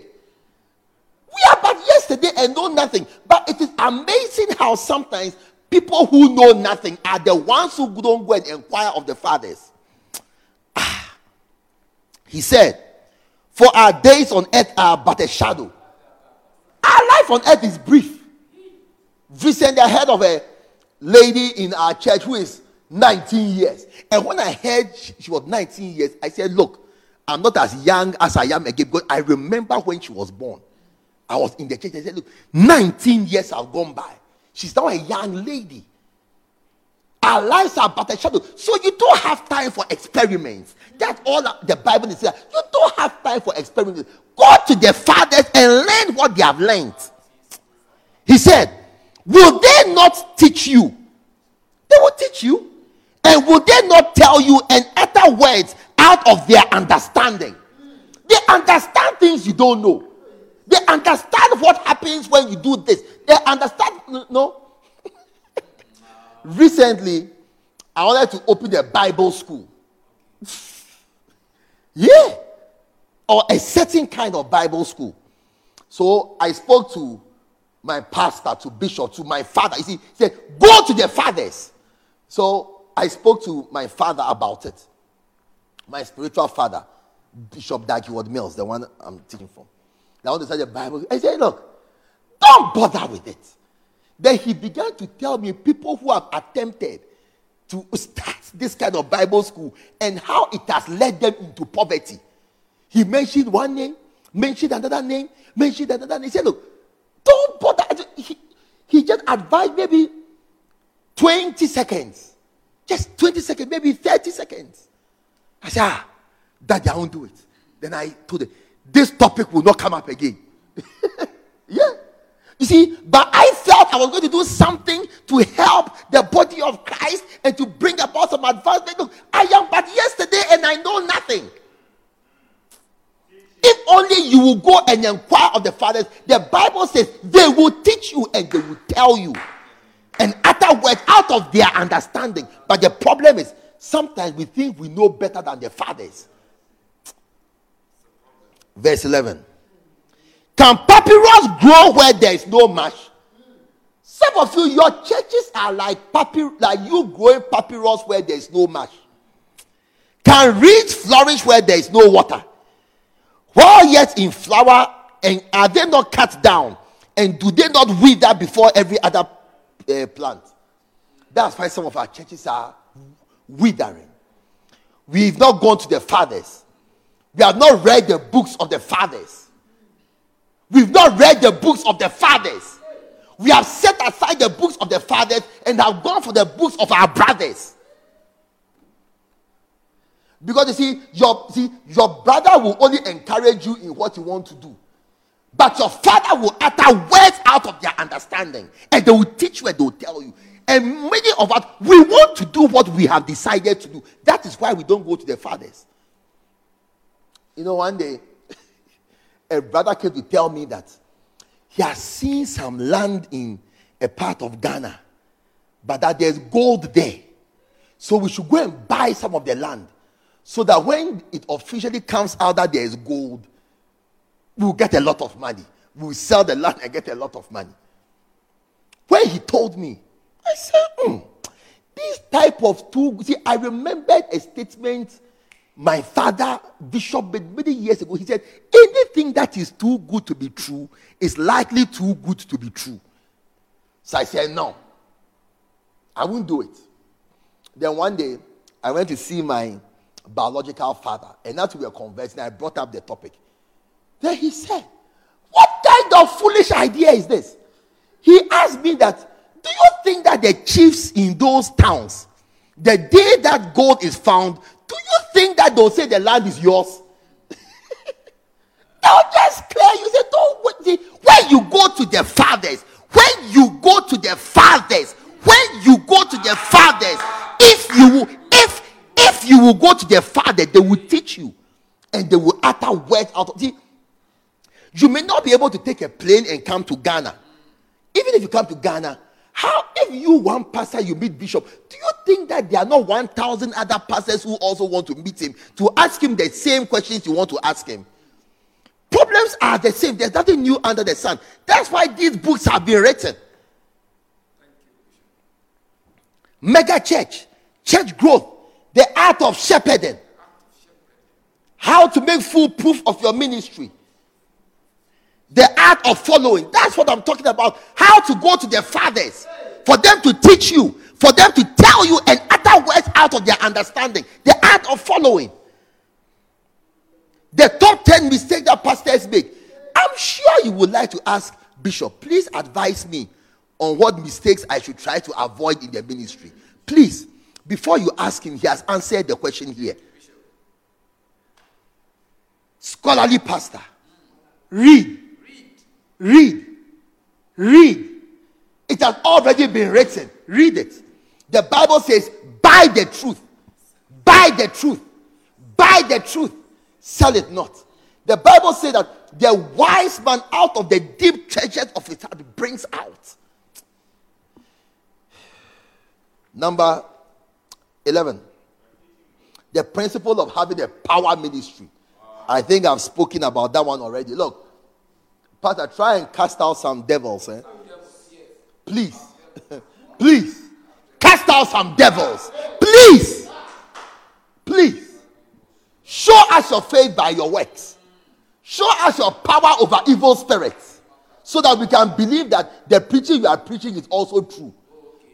We are but yesterday and know nothing. But it is amazing how sometimes people who know nothing are the ones who don't go and inquire of the fathers. Ah. He said, For our days on earth are but a shadow. Our life on earth is brief. Recently, I heard of a lady in our church who is 19 years. And when I heard she was 19 years, I said, Look, I'm not as young as I am again because I remember when she was born. I was in the church. I said, Look, 19 years have gone by. She's now a young lady. Our lives are but a shadow. So you don't have time for experiments. That's all the Bible is saying. You don't have time for experiments. Go to the fathers and learn what they have learned. He said, Will they not teach you? They will teach you. And will they not tell you and utter words out of their understanding. They understand things you don't know. They understand what happens when you do this. They understand. No. [LAUGHS] Recently, I wanted to open a Bible school. yeah. Or a certain kind of Bible school. So I spoke to my pastor, to bishop, to my father. You see, he said, Go to the fathers. So I spoke to my father about it my spiritual father, Bishop Dag Heward Mills, the one I'm teaching from. I want to study the Bible. I said, look, don't bother with it. Then he began to tell me people who have attempted to start this kind of Bible school and how it has led them into poverty. He mentioned one name, mentioned another name, mentioned another name. He said, Look, don't bother. He, he just advised maybe 20 seconds. Just 20 seconds, maybe 30 seconds. I said, Ah, Daddy, I won't do it. Then I told him, This topic will not come up again. [LAUGHS] yeah. You see, but I felt I was going to do something to help the body of Christ and to bring about some advancement. Look, I am but yesterday and I know nothing. If only you will go and inquire of the fathers, the Bible says they will teach you and they will tell you and utter words out of their understanding. But the problem is sometimes we think we know better than the fathers. Verse 11. Can papyrus grow where there is no marsh? Some of you, your churches are like papyrus, like you growing papyrus where there is no marsh. Can reeds flourish where there is no water? While yet in flower, and are they not cut down? And do they not wither before every other uh, plant? That's why some of our churches are withering. We've not gone to the fathers. We have not read the books of the fathers. We've not read the books of the fathers. We have set aside the books of the fathers and have gone for the books of our brothers. Because you see, your see, your brother will only encourage you in what you want to do. But your father will utter words out of their understanding, and they will teach you and they will tell you. And many of us, we want to do what we have decided to do. That is why we don't go to the fathers. You know, one day, [LAUGHS] a brother came to tell me that he has seen some land in a part of Ghana, but that there's gold there. So we should go and buy some of the land so that when it officially comes out that there is gold, we'll get a lot of money. We'll sell the land and get a lot of money. When he told me, I said, mm, this type of two. See, I remembered a statement my father, Bishop, many years ago. He said, anything that is too good to be true is likely too good to be true. So I said, no, I won't do it. Then one day, I went to see my biological father. And after we were conversing, I brought up the topic. Then he said, What kind of foolish idea is this? He asked me that, Do you think that the chiefs in those towns, the day that gold is found, do you think that they'll say the land is yours? [LAUGHS] they'll just clear you. Say, Don't wait. When you go to the fathers, when you go to the fathers, when you go to the fathers, if you if if you will go to their father, they will teach you and they will utter words out of. See, you may not be able to take a plane and come to Ghana. Even if you come to Ghana, how if you one pastor you meet bishop, do you think that there are not 1,000 other pastors who also want to meet him to ask him the same questions you want to ask him? Problems are the same. There's nothing new under the sun. That's why these books have been written. Mega church, church growth, the art of shepherding. How to make full proof of your ministry. The art of following. That's what I'm talking about. How to go to their fathers. For them to teach you. For them to tell you and utter words out of their understanding. The art of following. The top 10 mistakes that pastors make. I'm sure you would like to ask Bishop, please advise me on what mistakes I should try to avoid in the ministry. Please. Before you ask him, he has answered the question here. Scholarly pastor. Read. Read. Read. It has already been written. Read it. The Bible says, buy the truth. Buy the truth. Buy the truth. Sell it not. The Bible says that the wise man out of the deep treasures of his heart brings out. Number 11. The principle of having a power ministry. I think I've spoken about that one already. Look, Pastor, try and cast out some devils. Eh? Please. [LAUGHS] Please. Cast out some devils. Please. Please. Show us your faith by your works. Show us your power over evil spirits so that we can believe that the preaching you are preaching is also true.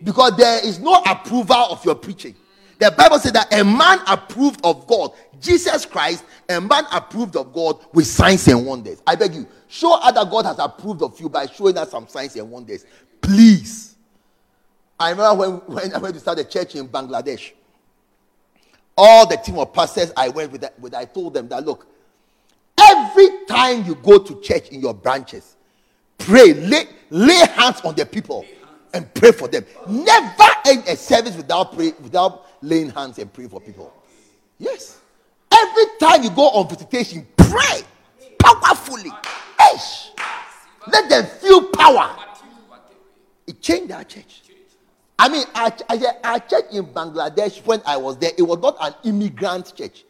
Because there is no approval of your preaching. The Bible said that a man approved of God, Jesus Christ, a man approved of God with signs and wonders. I beg you, show other God has approved of you by showing us some signs and wonders. Please. I remember when, when I went to start a church in Bangladesh. All the team of pastors I went with, with I told them that look, every time you go to church in your branches, pray, lay, lay hands on the people and pray for them. Never end a service without pray, without laying hands and praying for people. Yes. Every time you go on visitation, pray powerfully. Let them feel power. It changed our church. I mean, our, our church in Bangladesh, when I was there, it was not an immigrant church.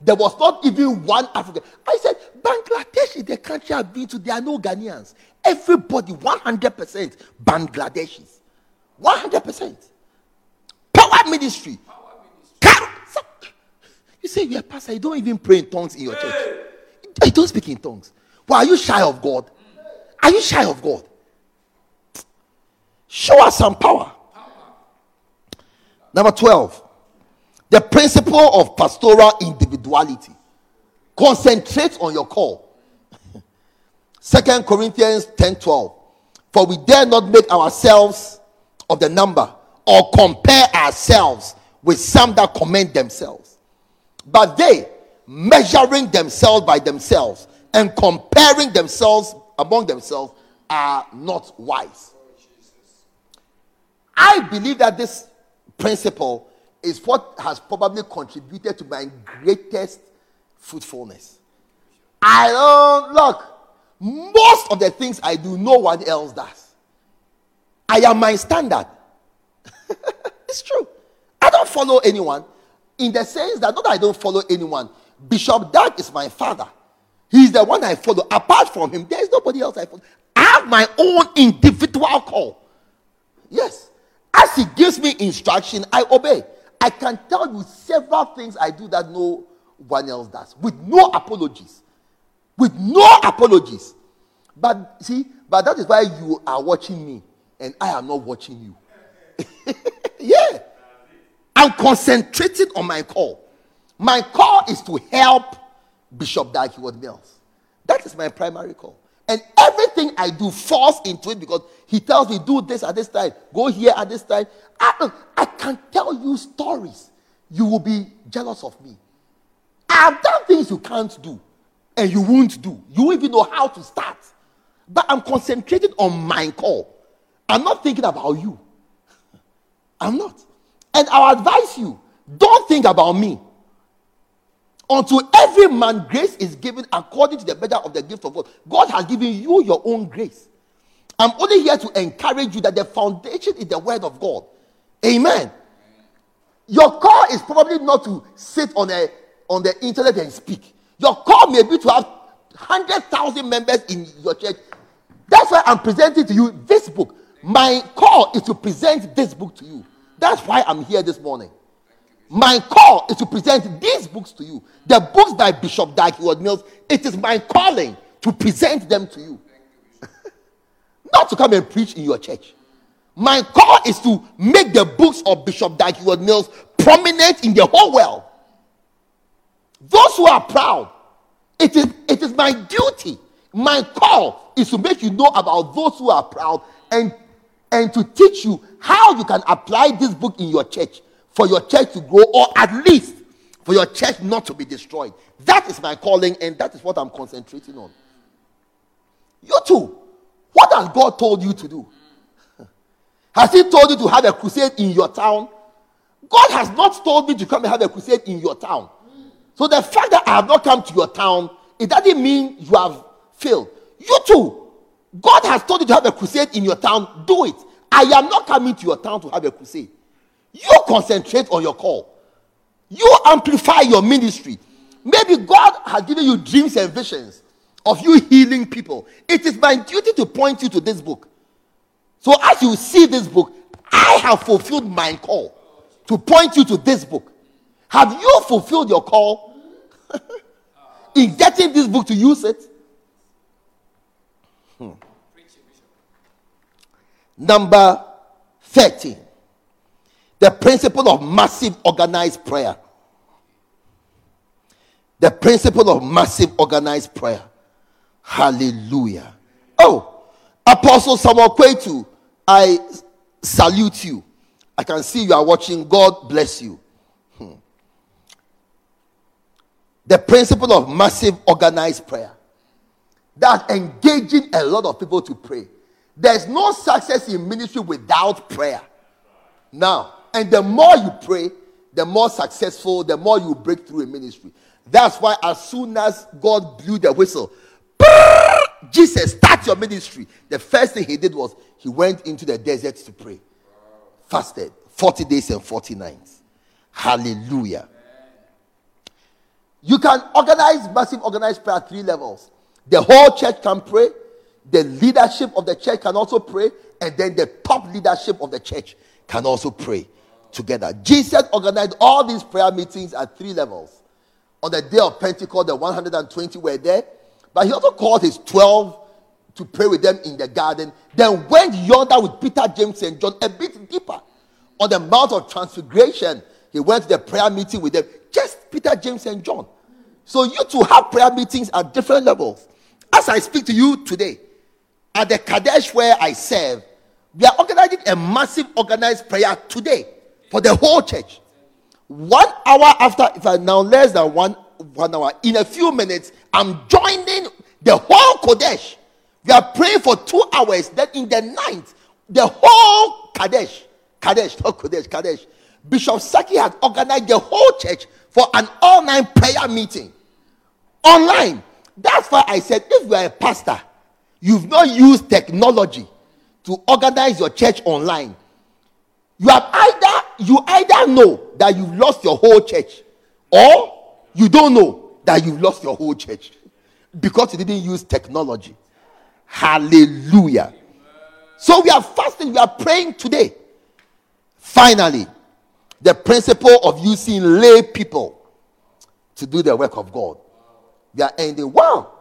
There was not even one African. I said, Bangladesh is the country I've been to. There are no Ghanaians. Everybody, 100% Bangladeshis. 100%. Power ministry. You say you're a pastor, you don't even pray in tongues in your church. You don't speak in tongues. Why are you shy of God? Are you shy of God? Show us some power. Number 12. The principle of pastoral individuality. Concentrate on your call. [LAUGHS] Second Corinthians 10 12. For we dare not make ourselves of the number or compare ourselves with some that commend themselves. But they, measuring themselves by themselves and comparing themselves among themselves, are not wise. I believe that this principle is what has probably contributed to my greatest fruitfulness. I don't look. Most of the things I do, no one else does. I am my standard. [LAUGHS] it's true. I don't follow anyone in the sense that not that I don't follow anyone. Bishop Dag is my father. He's the one I follow. Apart from him, there is nobody else I follow. I have my own individual call. Yes. As he gives me instruction, I obey. I can tell you several things I do that no one else does with no apologies. With no apologies. But see, but that is why you are watching me and I am not watching you. [LAUGHS] yeah. I'm concentrating on my call. My call is to help Bishop Dag Heward-Mills. That is my primary call. And everything I do falls into it because he tells me, do this at this time, go here at this time. I, I can tell you stories. You will be jealous of me. I have done things you can't do and you won't do. You won't even know how to start. But I'm concentrating on my call. I'm not thinking about you. [LAUGHS] I'm not. And I'll advise you don't think about me. Unto every man grace is given according to the measure of the gift of God. God has given you your own grace. I'm only here to encourage you that the foundation is the word of God. Amen. Your call is probably not to sit on a on the internet and speak. Your call may be to have hundred thousand members in your church. That's why I'm presenting to you this book. My call is to present this book to you. That's why I'm here this morning. My call is to present these books to you. The books by Bishop Dag Heward-Mills. It is my calling to present them to you. [LAUGHS] Not to come and preach in your church. My call is to make the books of Bishop Dag Heward-Mills prominent in the whole world. Those who are proud, it is, it is my duty. My call is to make you know about those who are proud and, and to teach you how you can apply this book in your church for your church to grow, or at least for your church not to be destroyed. That is my calling, and that is what I'm concentrating on. You too. What has God told you to do? [LAUGHS] Has He told you to have a crusade in your town? God has not told me to come and have a crusade in your town. So the fact that I have not come to your town, it doesn't mean you have failed. You too. God has told you to have a crusade in your town. Do it. I am not coming to your town to have a crusade. You concentrate on your call. You amplify your ministry. Maybe God has given you dreams and visions of you healing people. It is my duty to point you to this book. So as you see this book, I have fulfilled my call to point you to this book. Have you fulfilled your call [LAUGHS] in getting this book to use it? Hmm. Number 13. The principle of massive organized prayer. The principle of massive organized prayer. Hallelujah. Oh, Apostle Samuel Kwetu, I salute you. I can see you are watching. God bless you. Hmm. The principle of massive organized prayer. That engaging a lot of people to pray. There's no success in ministry without prayer. Now, and the more you pray, the more successful, the more you break through in ministry. That's why as soon as God blew the whistle, Jesus, start your ministry. The first thing he did was he went into the desert to pray. Fasted 40 days and 40 nights. Hallelujah. You can organize massive organized prayer at three levels. The whole church can pray, the leadership of the church can also pray, and then the top leadership of the church can also pray together. Jesus organized all these prayer meetings at three levels. On the day of Pentecost, the 120 were there, but he also called his 12 to pray with them in the garden, then went yonder with Peter, James, and John a bit deeper. On the Mount of Transfiguration, he went to the prayer meeting with them, just Peter, James, and John. So you two have prayer meetings at different levels. As I speak to you today, at the Qodesh where I serve, we are organizing a massive organized prayer today for the whole church. One hour after, if I now less than one one hour, in a few minutes, I'm joining the whole Qodesh. We are praying for two hours. Then in the night, the whole Qodesh, Kadesh, not Kadesh, Kadesh. Bishop Saki had organized the whole church for an online prayer meeting. Online. That's why I said, if you are a pastor, you've not used technology to organize your church online. You have either you either know that you've lost your whole church, or you don't know that you've lost your whole church because you didn't use technology. Hallelujah. So we are fasting, we are praying today. Finally, the principle of using lay people to do the work of God. We are ending. Wow,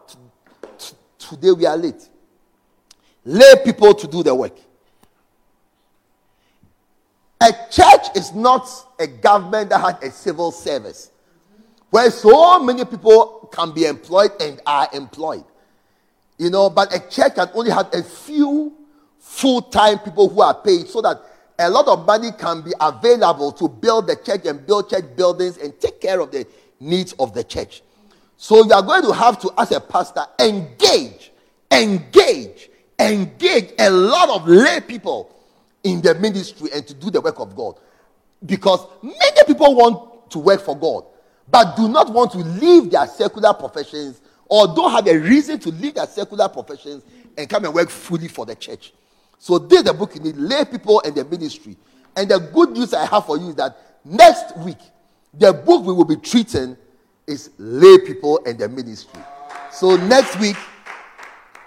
today we are late. Lay people to do the work. A church is not a government that has a civil service where so many people can be employed and are employed. You know, but a church can only have a few full time people who are paid so that a lot of money can be available to build the church and build church buildings and take care of the needs of the church. So you are going to have to, as a pastor, engage, engage, engage a lot of lay people in the ministry and to do the work of God. Because many people want to work for God, but do not want to leave their secular professions or don't have a reason to leave their secular professions and come and work fully for the church. So, this is the book you need lay people and the ministry. And the good news I have for you is that next week, the book we will be treating is lay people and the ministry. So, next week,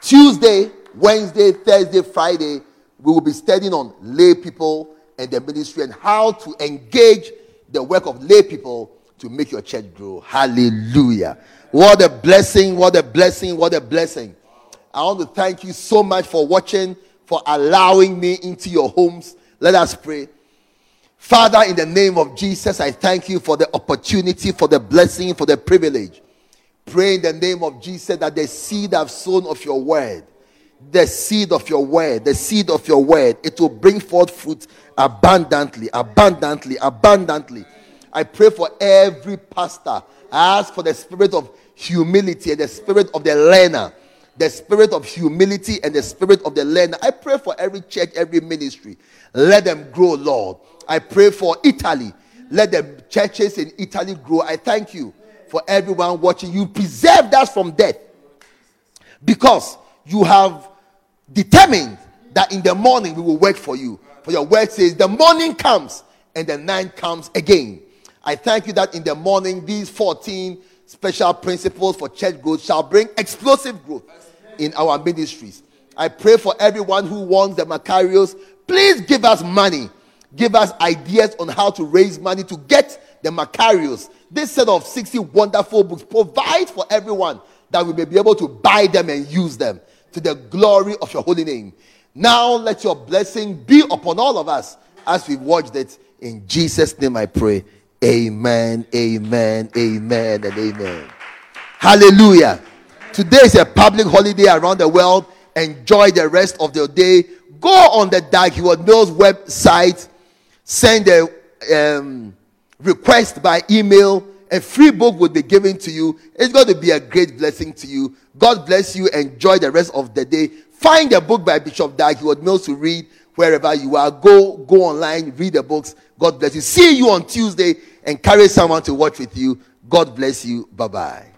Tuesday, Wednesday, Thursday, Friday, we will be studying on lay people and the ministry and how to engage the work of lay people to make your church grow. Hallelujah. What a blessing, what a blessing, what a blessing. I want to thank you so much for watching, for allowing me into your homes. Let us pray. Father, in the name of Jesus, I thank you for the opportunity, for the blessing, for the privilege. Pray in the name of Jesus that the seed I've sown of your word the seed of your word, the seed of your word, it will bring forth fruit abundantly, abundantly, abundantly. I pray for every pastor. I ask for the spirit of humility and the spirit of the learner, the spirit of humility and the spirit of the learner. I pray for every church, every ministry. Let them grow, Lord. I pray for Italy. Let the churches in Italy grow. I thank you for everyone watching. You preserved us from death because you have determined that in the morning we will work for you. For your word says, the morning comes and the night comes again. I thank you that in the morning, these 14 special principles for church growth shall bring explosive growth in our ministries. I pray for everyone who wants the Makarios. Please give us money. Give us ideas on how to raise money to get the Makarios. This set of 60 wonderful books provide for everyone that we may be able to buy them and use them to the glory of your holy name. Now let your blessing be upon all of us as we watched it In Jesus' name I pray. Amen, amen, amen, and amen. Hallelujah. Today is a public holiday around the world. Enjoy the rest of the day. Go on the Dag Heward Mills website, send a um, request by email. A free book will be given to you. It's going to be a great blessing to you. God bless you. Enjoy the rest of the day. Find a book by Bishop Dag Heward Mills to read wherever you are. Go, go online, read the books. God bless you. See you on Tuesday. Encourage someone to watch with you. God bless you. Bye bye.